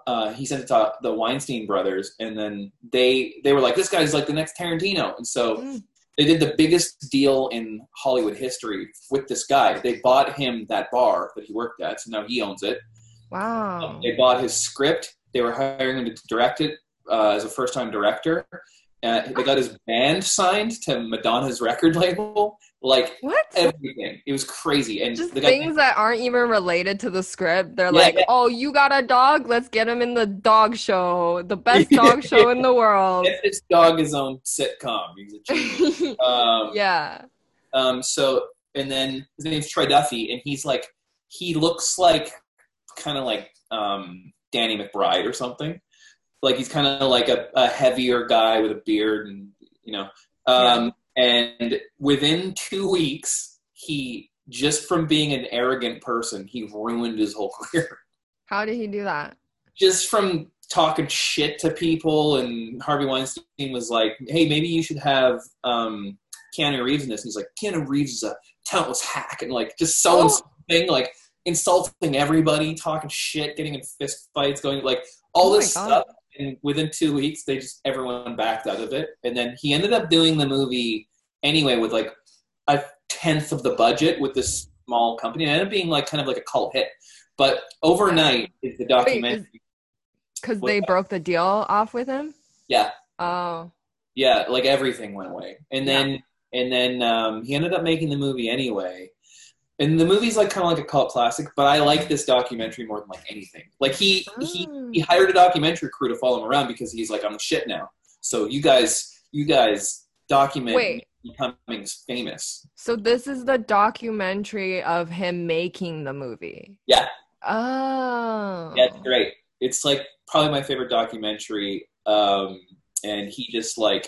uh, he sent it to the Weinstein brothers, and then they they were like, "This guy's like the next Tarantino," and so
Mm.
they did the biggest deal in Hollywood history with this guy. They bought him that bar that he worked at, so now he owns it.
Wow.
They bought his script. They were hiring him to direct it uh, as a first-time director. Uh, they got his band signed to Madonna's record label. Like
What?
everything, it was crazy. And
Just
the guy,
things that aren't even related to the script. They're
Yeah,
like,
yeah.
"Oh, you got a dog? Let's get him in the dog show, the best dog show in the world."
get this dog is on sitcom. He's a genius. um,
yeah.
Um, so, and then his name's Troy Duffy, and he's like, he looks like kind of like um, Danny McBride or something. Like he's kind of like a, a heavier guy with a beard, and you know. Um, And within two weeks, he just from being an arrogant person, he ruined his whole career.
How did he do that?
just from talking shit to people and Harvey Weinstein was like, hey, maybe you should have um, Keanu Reeves in this. And he's like, Keanu Reeves is a talentless hack and like just so
Oh.
insulting, like insulting everybody, talking shit, getting in fist fights, going like all
Oh
this
God.
stuff. And within two weeks, they just everyone backed out of it. And then he ended up doing the movie anyway with like a tenth of the budget with this small company. It ended up being like kind of like a cult hit. But overnight is the documentary.
Because they broke the deal off with him.
Yeah,
Oh.
yeah, like everything went away, and then and then um, he ended up making the movie anyway. And the movie's like kind of like a cult classic, but I like this documentary more than like anything. Like he he he hired a documentary crew to follow him around because he's like I'm the shit now. So you guys you guys document
Wait.
becoming famous.
So this is the documentary of him making the movie.
Yeah,
Oh.
yeah, it's great. It's like probably my favorite documentary. Um, and he just like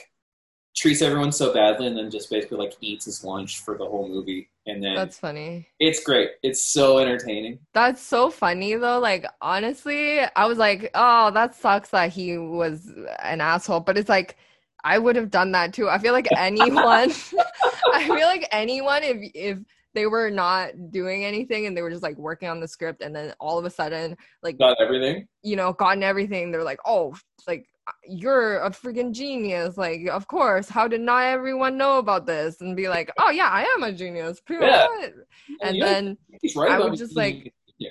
treats everyone so badly, and then just basically like eats his lunch for the whole movie, and then
That's funny.
It's great. It's so entertaining.
That's so funny though. Like honestly, I was like, "Oh, that sucks that he was an asshole." But it's like I would have done that too. I feel like anyone I feel like anyone if if they were not doing anything and they were just like working on the script and then all of a sudden like
Got everything.
you know gotten everything they're like oh like you're a freaking genius like of course how did not everyone know about this and be like oh yeah i am a genius
Yeah.
And
Yeah,
then
right
I would just, like- yeah.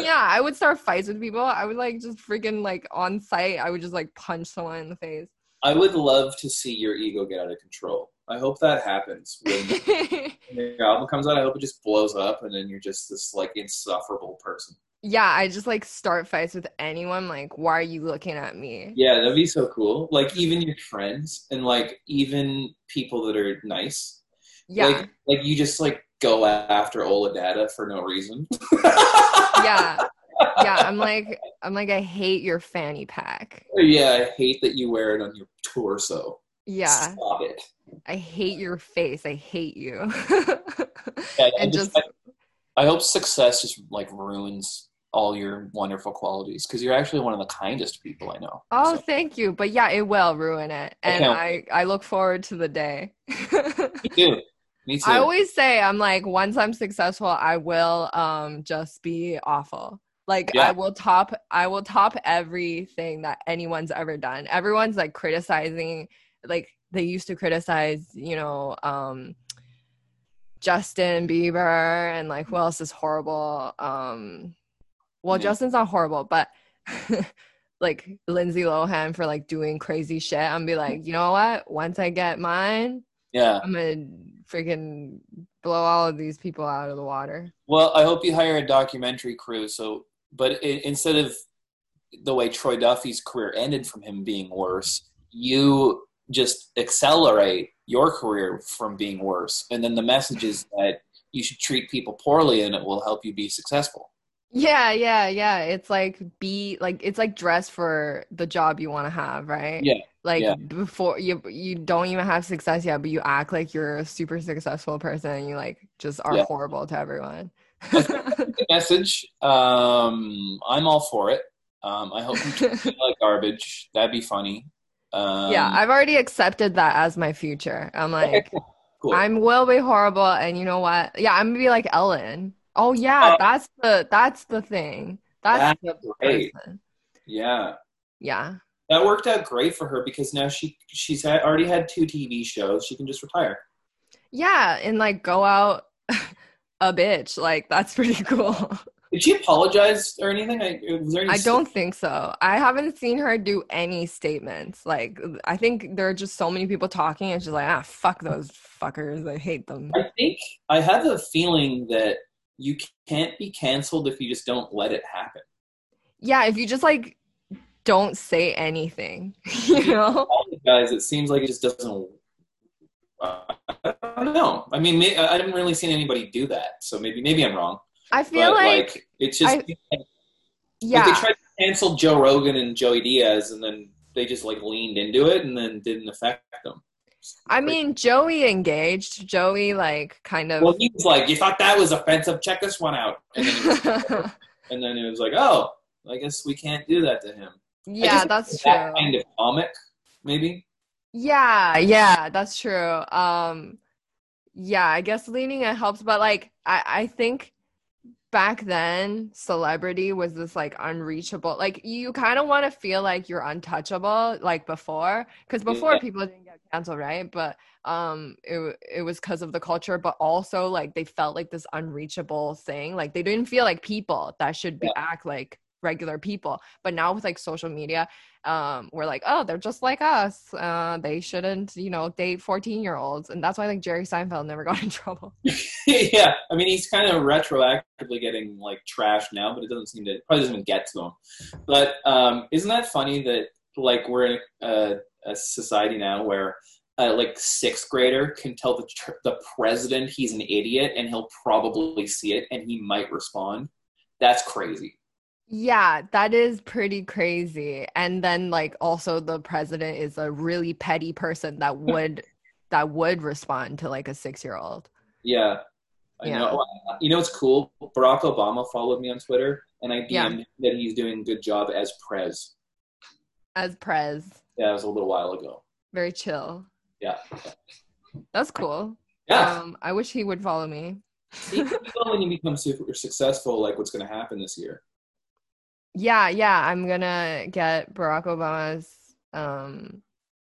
Yeah.
I would start fights with people. I would like just freaking like on site. I would just like punch someone in the face.
I would love to see your ego get out of control. I hope that happens when when your album comes out. I hope it just blows up, and then you're just this like insufferable person.
Yeah, I just like start fights with anyone. Like, why are you looking at me?
Yeah, that'd be so cool. Like even your friends, and like even people that are nice.
Yeah,
Like, like you just like go after Oladata for no reason.
yeah, yeah. I'm like, I'm like, I hate your fanny pack.
Oh, yeah, I hate that you wear it on your torso.
Yeah,
Stop it.
I hate your face. I hate you.
Yeah,
and
just,
just
I, I hope success just like ruins all your wonderful qualities because you're actually one of the kindest people I know.
oh,
So,
thank you. But yeah, it will ruin it, and
can't
I I look forward to the day.
me too. Me too.
I always say I'm like once I'm successful, I will um just be awful. Like
Yeah.
I will top I will top everything that anyone's ever done. Everyone's like criticizing like they used to criticize, you know, um Justin Bieber and like who else is horrible. Um well
Yeah.
Justin's not horrible, but like Lindsay Lohan for like doing crazy shit. I'm be like, you know what? Once I get mine,
yeah.
I'm gonna freaking blow all of these people out of the water.
Well, I hope you hire a documentary crew. So, but i instead of the way Troy Duffy's career ended from him being worse, you just accelerate your career from being worse. And then the message is that you should treat people poorly, and it will help you be successful.
Yeah, yeah, yeah. It's like be like it's like dress for the job you want to have, right?
Yeah,
Like
yeah.
before you you don't even have success yet, but you act like you're a super successful person and you like just are
Yeah.
horrible to everyone.
Good message. Um, I'm all for it. Um, I hope you like garbage. That'd be funny. Um,
yeah, I've already accepted that as my future. I'm like
cool.
I'm will be horrible and you know what? Yeah, I'm gonna be like Ellen. Oh yeah,
Oh.
that's the that's the thing. That's,
That's
the
great.
person.
yeah.
Yeah.
that worked out great for her because now she she's had, already had two TV shows. She can just retire.
Yeah, and like go out a bitch. Like that's pretty cool.
Did she apologize or anything? I, was there any
I don't think so. I haven't seen her do any statements. Like, I think there are just so many people talking, and she's like, ah, fuck those fuckers. I hate them.
I think I have a feeling that you can't be canceled if you just don't let it happen.
Yeah, if you just like don't say anything, you know?
All the guys, it seems like it just doesn't. Uh, I don't know. I mean, may, I haven't really seen anybody do that, so maybe maybe I'm wrong.
I feel
but,
like,
it's just
I-
like,
yeah.
they tried to cancel Joe Rogan and Joey Diaz, and then they just like leaned into it, and then didn't affect them.
I mean, Joey engaged. Joey like kind of
well, he was like, "You thought that was offensive? Check this one out." And then, he was, and then it was like, "Oh, I guess we can't do that to him."
Yeah, that's true.
That kind of comic, maybe.
Yeah, yeah, that's true. Um yeah, I guess leaning it helps, but like I I think back then celebrity was this like unreachable. Like you kind of want to feel like you're untouchable like before cuz before
Yeah.
people didn't get canceled, right? But um it it was cuz of the culture, but also like they felt like this unreachable thing. Like they didn't feel like people that should be act like regular people. But now with like social media, um we're like oh they're just like us uh they shouldn't you know date 14 year olds and that's why like jerry seinfeld never got in trouble
yeah, I mean, he's kind of retroactively getting like trashed now, but it doesn't seem to probably doesn't even get to him. But um, isn't that funny that like we're in a, a society now where uh, like sixth grader can tell the tr- the president he's an idiot and he'll probably see it and he might respond. That's crazy.
Yeah that is pretty crazy and then like also the president is a really petty person that would that would respond to like a six year old
Yeah. I
Yeah.
know. You know, it's cool. Barack Obama followed me on Twitter, and I DM'd
Yeah.
that he's doing a good job as Prez.
as prez
Yeah, it was a little while ago.
very chill
Yeah.
that's cool
Yeah.
um i wish he would follow me
See, you know when you become super successful, like what's going to happen this year.
Yeah, yeah, I'm gonna get Barack Obama's um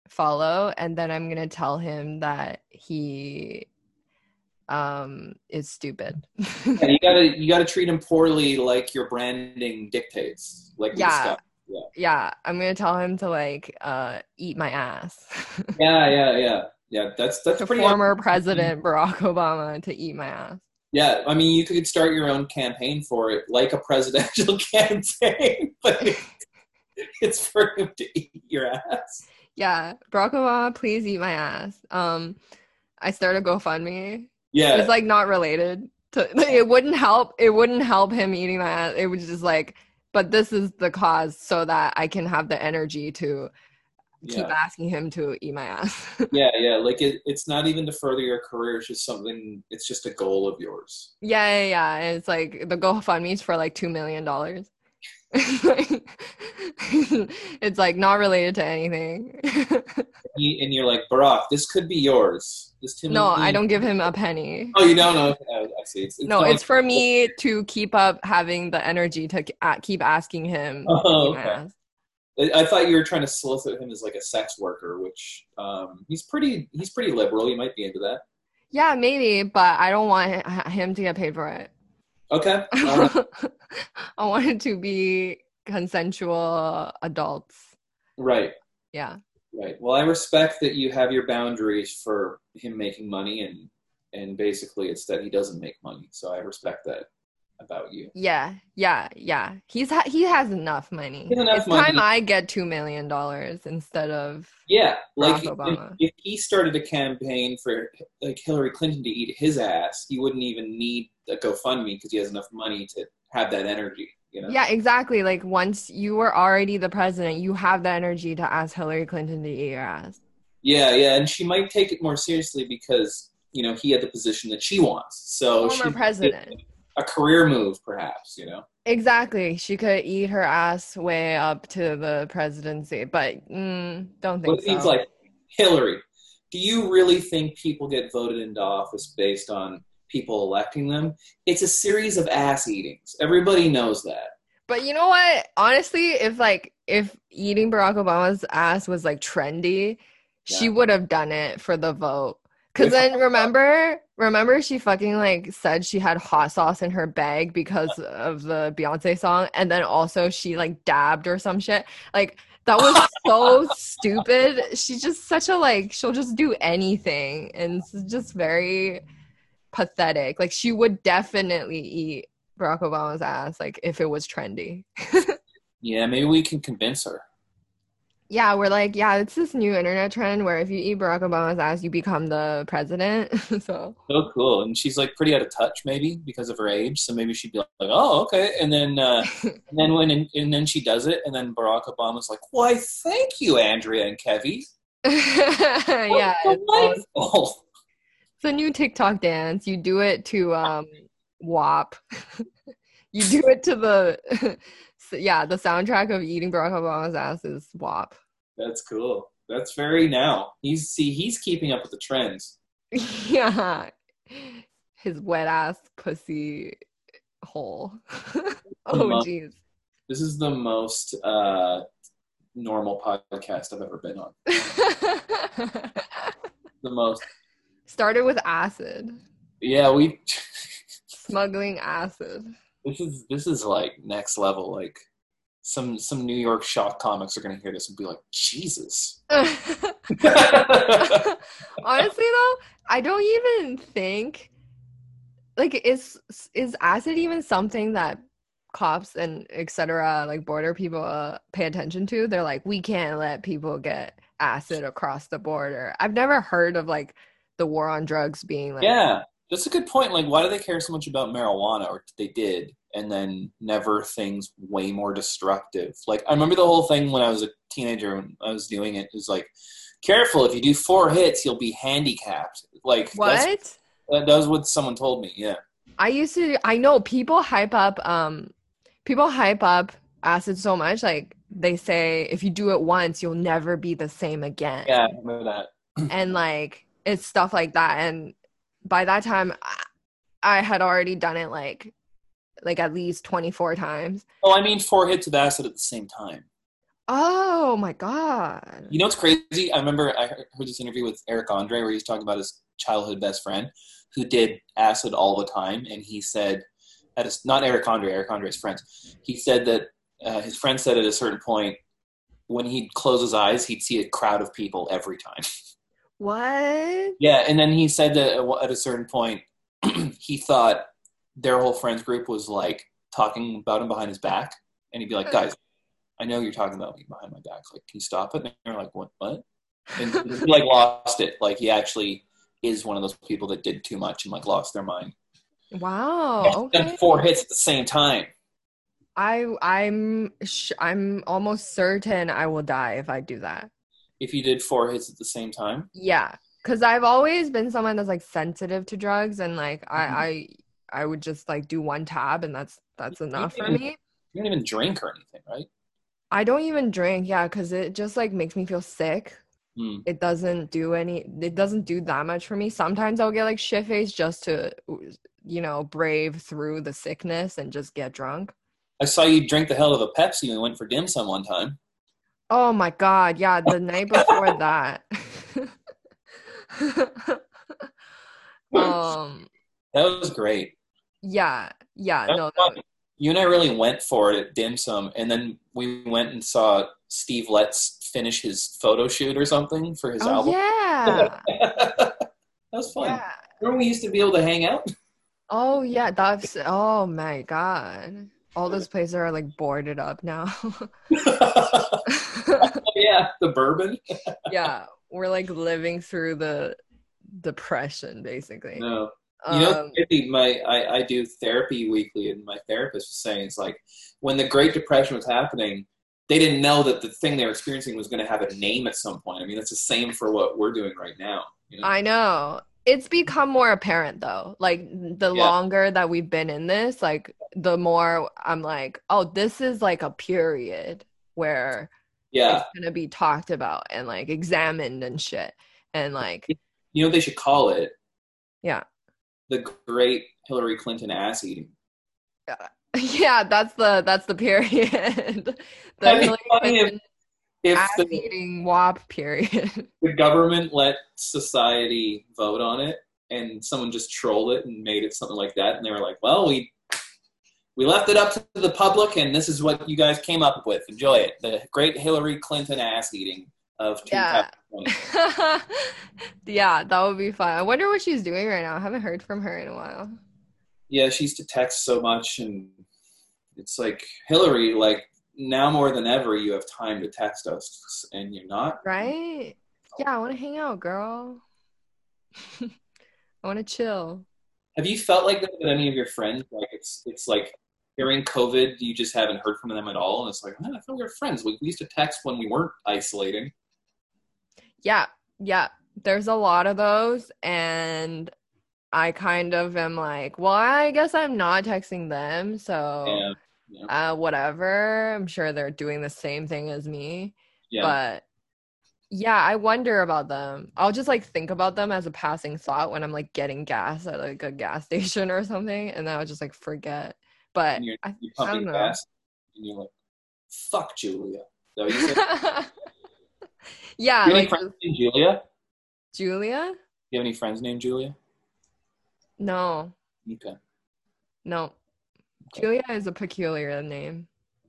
follow and then I'm gonna tell him that he um is stupid.
Yeah, you gotta you gotta treat him poorly, like your branding dictates. Like
Yeah.
discussed.
yeah, I'm gonna tell him to like uh eat my ass.
yeah, yeah, yeah, yeah. That's that's pretty.
former president Barack Obama to eat my ass.
Yeah, I mean, you could start your own campaign for it, like a presidential campaign, but it- it's for him to eat your ass.
Yeah, Barack Obama, please eat my ass. Um I started GoFundMe.
Yeah,
It's like not related to it wouldn't help it wouldn't help him eating my ass. It was just like but this is the cause so that I can have the energy to keep
yeah,
asking him to eat my ass.
yeah, yeah. Like it, it's not even to further your career. It's just something. It's just a goal of yours.
yeah, yeah, yeah. And it's like the GoFundMe's for like two million dollars. it's like not related to anything.
And you're like, Barack, this could be yours. This two
no, I don't give him a penny.
Oh, you don't know? I see. It's, it's
No, it's for me to keep up having the energy to keep asking him
Oh, okay. I I thought you were trying to solicit him as like a sex worker, which um, he's pretty. He's pretty liberal. You might be into that.
Yeah, maybe, but I don't want him to get paid for it.
Okay. Right.
I want it to be consensual adults.
right.
Yeah.
Right. Well, I respect that you have your boundaries for him making money, and and basically it's that he doesn't make money. So I respect that about you.
Yeah. Yeah. Yeah. He's ha- he has enough money.
He has enough
it's time. I get 2 million dollars instead of
Yeah, like
Barack
if,
Obama.
if he started a campaign for like Hillary Clinton to eat his ass, he wouldn't even need a GoFundMe because he has enough money to have that energy. You know?
Yeah, exactly. Like once you were already the president, you have the energy to ask Hillary Clinton to eat your ass.
Yeah, yeah, and she might take it more seriously because you know he had the position that she wants. So
Former
she-
president.
A career move, perhaps. You know.
Exactly. She could eat her ass way up to the presidency, but mm, don't think
it
so.
like Hillary. Do you really think people get voted into office based on people electing them? It's a series of ass eatings. Everybody knows that.
But you know what? Honestly, if like if eating Barack Obama's ass was like trendy, she would have done it for the vote. Cause then remember, remember she fucking like said she had hot sauce in her bag because of the Beyonce song, and then also she like dabbed or some shit. Like that was so stupid. She's just such a like she'll just do anything, and it's just very pathetic. Like she would definitely eat Barack Obama's ass, like if it was trendy.
Yeah, maybe we can convince her.
Yeah, we're like, yeah, it's this new internet trend where if you eat Barack Obama's ass, you become the president. so
So cool. And she's like pretty out of touch, maybe because of her age. So maybe she'd be like, "Oh, okay." And then, uh, and then when and then she does it, and then Barack Obama's like, "Why, thank you, Andrea and Kevvy."
yeah, it's, it's a new TikTok dance. You do it to um WAP. you do it to the yeah, the soundtrack of eating Barack Obama's ass is WAP.
That's cool. That's very now. He's see, he's keeping up with the trends.
yeah. His wet ass pussy hole. oh jeez.
This is the most uh, normal podcast I've ever been on. The most.
Started with acid.
Yeah, we.
Smuggling acid.
This is this is like next level. Like some some New York shock comics are gonna hear this and be like, Jesus.
Honestly though, I don't even think like is is acid even something that cops and etc like border people uh, pay attention to they're like we can't let people get acid across the border i've never heard of like the war on drugs being like
yeah, that's a good point. Like, why do they care so much about marijuana, or they did, and then never things way more destructive? Like, I remember the whole thing when I was a teenager when I was doing it. It was like, careful, if you do four hits, you'll be handicapped. Like,
what
that was what someone told me. Yeah.
I used to I know people hype up um people hype up acid so much like they say if you do it once you'll never be the same again.
Yeah, I remember that.
And like it's stuff like that and by that time I, had already done it like like at least 24 times.
Oh, I mean, four hits of acid at the same time.
Oh my god.
You know what's crazy? I remember I heard heard this interview with Eric Andre where he's talking about his childhood best friend who did acid all the time, and he said, at a, not Eric Andre, Eric Andre's friends. He said that uh, his friend said at a certain point when he'd close his eyes, he'd see a crowd of people every time.
What?
yeah, and then he said that at a certain point he thought their whole friends group was like talking about him behind his back, and he'd be like, hmm. "Guys, I know you're talking about me behind my back. Like, can you stop it?" And they're like, "What? What?" And he like lost it. Like he actually is one of those people that did too much and like lost their mind.
Wow. Okay.
four hits at the same time.
I I'm sh- I'm almost certain I will die if I do that.
If you did four hits at the same time,
Yeah, because I've always been someone that's like sensitive to drugs, and like
Mhm.
I I I would just like do one tab, and that's that's enough for
even-
me.
you don't even drink or anything, right?
I don't even drink, yeah, because it just like makes me feel sick.
Hmm.
It doesn't do any. It doesn't do that much for me. Sometimes I'll get like shit faced just to, you know, brave through the sickness and just get drunk.
I saw you drink the hell of a Pepsi when we went for dim sum one time.
Oh my god, yeah, the night before that. um
That was great.
yeah, yeah,
That
no,
was. You and I really went for it at dim sum, and then we went and saw Steve Letts finish his photo shoot or something for his
oh
album.
yeah.
that was fun.
yeah.
Remember we used to be able to hang out?
Oh yeah, that's oh my god. All those places are like boarded up now.
yeah, the bourbon.
yeah, we're like living through the depression basically.
No. You know,
Um,
my I, I do therapy weekly, and my therapist was saying it's like when the Great Depression was happening, they didn't know that the thing they were experiencing was going to have a name at some point. I mean, that's the same for what we're doing right now. You know?
I know. It's become more apparent though. Like the
Yeah.
longer that we've been in this, like the more I'm like, oh, this is like a period where
yeah,
it's gonna be talked about and like examined and shit. And like,
you know what they should call it
yeah.
the Great Hillary Clinton ass eating.
Uh, yeah, that's the that's the period. the Hillary Clinton
if
ass
the,
eating WAP period.
the government let society vote on it and someone just trolled it and made it something like that and they were like well we we left it up to the public and this is what you guys came up with enjoy it the great hillary clinton ass eating of
Yeah.
2020
yeah, that would be fun. I wonder what she's doing right now. I haven't heard from her in a while.
yeah she used to text so much and it's like hillary like now more than ever you have time to text us and you're not
Right? Yeah, I want to hang out, girl. I want to chill.
have you felt like that with any of your friends like it's it's like during covid you just haven't heard from them at all and it's like "Man, i thought we were friends we we used to text when we weren't isolating
Yeah, yeah. There's a lot of those, and I kind of am like, well, I guess I'm not texting them, so
yeah yeah,
uh, whatever. I'm sure they're doing the same thing as me,
yeah.
but yeah, I wonder about them. I'll just like think about them as a passing thought when I'm like getting gas at like a gas station or something, and then I'll just like forget. But
you're,
I,
you're
I
pumping
don't know.
gas and you're like fuck julia so you said,
yeah,
do you
like
friends named julia
Julia?
you have any friends named julia
No,
okay
no. Julia is a peculiar name.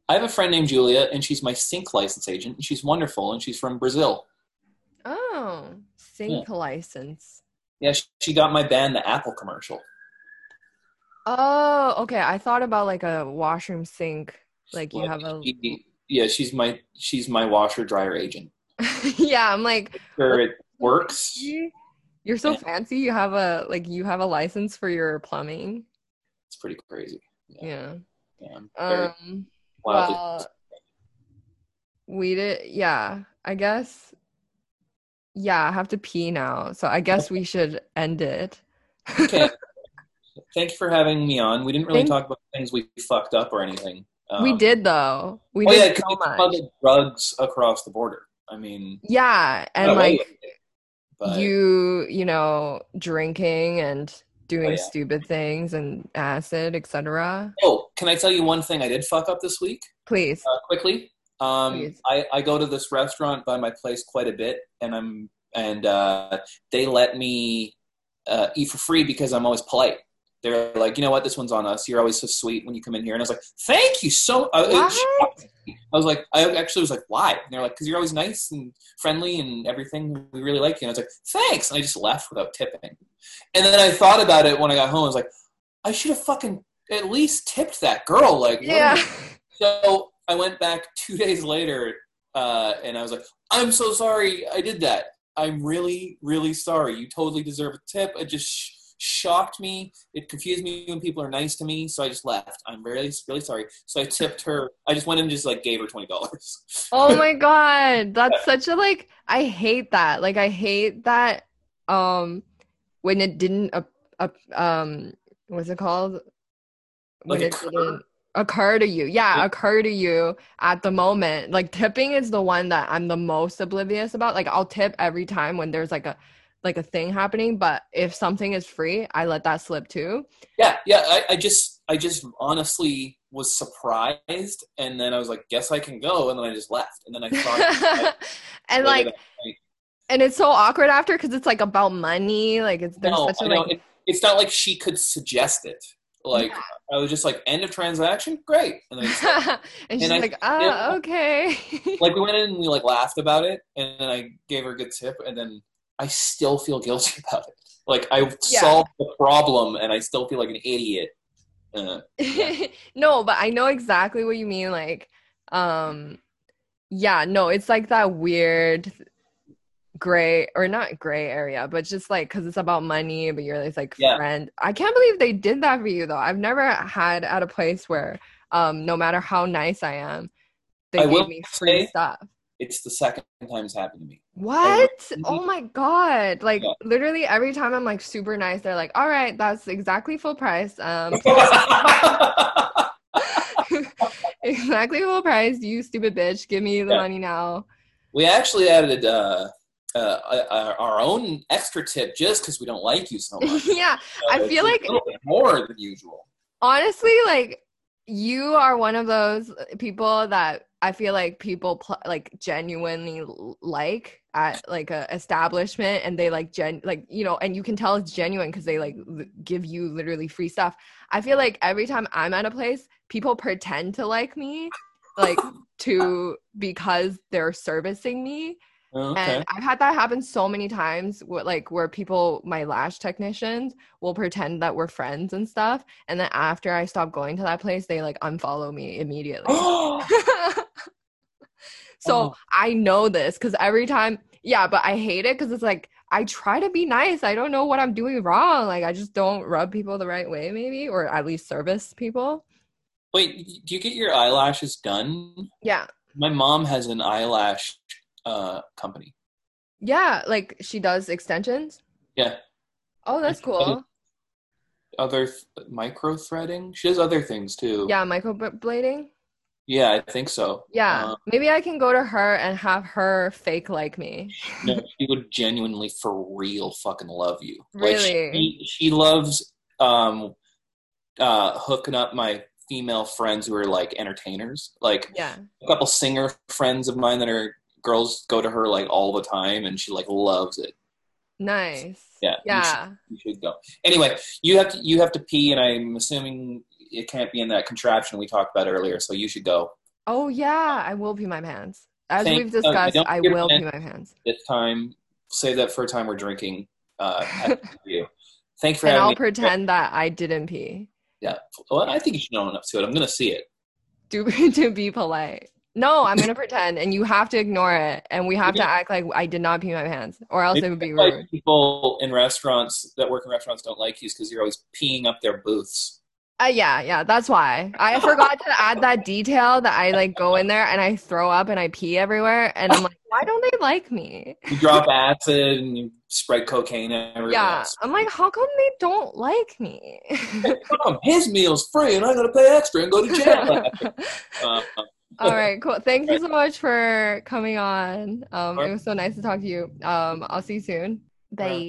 I have a friend named Julia, and she's my sync license agent, and she's wonderful, and she's from Brazil.
Oh, sync license.
Yeah, she, she got my band the Apple commercial.
Oh, okay. I thought about like a washroom sink. Like you have a
she- yeah, she's my she's my washer dryer agent.
Yeah, I'm like
Sure, it works.
you're so
Yeah.
fancy. You have a like you have a license for your plumbing.
It's pretty crazy.
Yeah.
Yeah, I'm
Um well we did yeah, I guess yeah, I have to pee now. So I guess we should end it.
okay. Thank you for having me on. We didn't really
Thank-
talk about things we fucked up or anything.
we
Um,
did though. We
oh
did
because
so much.
drugs across the border. I mean,
Yeah, and like
with it, but
you you know drinking and doing
Oh, yeah.
stupid things and acid etc
oh, can I tell you one thing I did fuck up this week?
please
uh, quickly. Um,
Please.
I, I go to this restaurant by my place quite a bit, and I'm and uh, they let me uh, eat for free because I'm always polite. They're like, you know what, this one's on us. You're always so sweet when you come in here, and I was like, thank you so. Uh, it
What?
shocked me. I was like, I actually was like, why? And they're like, because you're always nice and friendly and everything. We really like you. And I was like, thanks. And I just left without tipping. And then I thought about it when I got home. I was like, I should have fucking at least tipped that girl. Like, what am I
yeah
so I went back two days later, uh, and I was like, "I'm so sorry, I did that. I'm really, really sorry. You totally deserve a tip. I just shocked me. It confused me when people are nice to me, so I just left. I'm really, really sorry. So I tipped her. I just went and just like gave her twenty dollars.
oh my god that's such a like i hate that like i hate that um when it didn't uh, uh, um what's it called when
Like
it
occur?
didn't occur to you yeah
Yeah.
occur to you at the moment like tipping is the one that i'm the most oblivious about like i'll tip every time when there's like a like a thing happening but if something is free i let that slip too
Yeah, yeah. I, I just, I just honestly was surprised, and then I was like, "Guess I can go," and then I just left, and then I thought,
and like and it's so awkward after because it's like about money like it's there's
no,
such a like
It, it's not like she could suggest it. Like I was just like, end of transaction, great. And then
and she's
I
like, ah, okay.
like we went in and we like laughed about it, and then I gave her a good tip, and then I still feel guilty about it. Like I
Yeah.
solved the problem, and I still feel like an idiot. Uh,
no, but I know exactly what you mean. Like, um, yeah, no, it's like that weird gray or not gray area, but just like because it's about money, but you're this like
Yeah.
friend. I can't believe they did that for you though. I've never had at a place where, um, no matter how nice I am, they
I
gave me free
say-
stuff.
it's the second time it's happened to me.
What? Oh my God. Like
Yeah.
literally every time I'm like super nice, they're like, all right, that's exactly full price. Um exactly full price, you stupid bitch. Give me the
Yeah.
money now.
we actually added uh, uh, uh, our own extra tip just because we don't like you so much.
yeah. I feel like-
a little bit more than usual.
Honestly, like you are one of those uh, people that I feel like people pl- like genuinely like at like a establishment and they like gen like you know and you can tell it's genuine because they like l- give you literally free stuff. I feel like every time I'm at a place, people pretend to like me like to because they're servicing me Oh,
okay.
and I've had that happen so many times where, like where people my lash technicians will pretend that we're friends and stuff and then after I stop going to that place they like unfollow me immediately. so
Oh.
I know this cuz every time yeah, but I hate it cuz it's like I try to be nice. I don't know what I'm doing wrong. Like I just don't rub people the right way maybe or at least service people.
Wait, do you get your eyelashes done?
Yeah.
My mom has an eyelash uh, company.
Yeah, like she does extensions.
Yeah,
Oh, that's cool.
other th- micro threading. She does other things too.
Yeah, microblading.
yeah, I think so.
Yeah,
Uh,
maybe I can go to her and have her fake like me.
no, she would genuinely, for real, fucking love you.
Really?
Like she, she loves um, uh, hooking up my female friends who are like entertainers. Like
Yeah.
a couple singer friends of mine that are girls go to her like all the time, and she like loves it.
Nice.
Yeah, you
Yeah.
You should go. Anyway, you have to you have to pee, and I'm assuming it can't be in that contraption we talked about earlier. So you should go
Oh yeah, I will pee my pants. As
Thank-
we've discussed, I will pee my pants.
this time. Save that for a time we're drinking. Uh, you. Thank you for
And
having
I'll
me.
pretend that I didn't pee.
Yeah. Well, I think you should own up to it. I'm gonna see it.
Do to be polite. No, I'm gonna pretend, and you have to ignore it, and we have to act like I did not pee my pants, or else it would be
Like
rude.
people in restaurants that work in restaurants don't like you because you're always peeing up their booths.
Uh, yeah, yeah, that's why. I forgot to add that detail that I like go in there and I throw up and I pee everywhere, and I'm like, why don't they like me?
You drop acid and you spread cocaine everywhere.
Yeah,
else.
I'm like, how come they don't like me?
Come, his meal's free and I'm gonna pay extra and go to jail. uh,
All right, cool. Thank you so much for coming on. Um, it was so nice to talk to you. Um, I'll see you soon. Bye.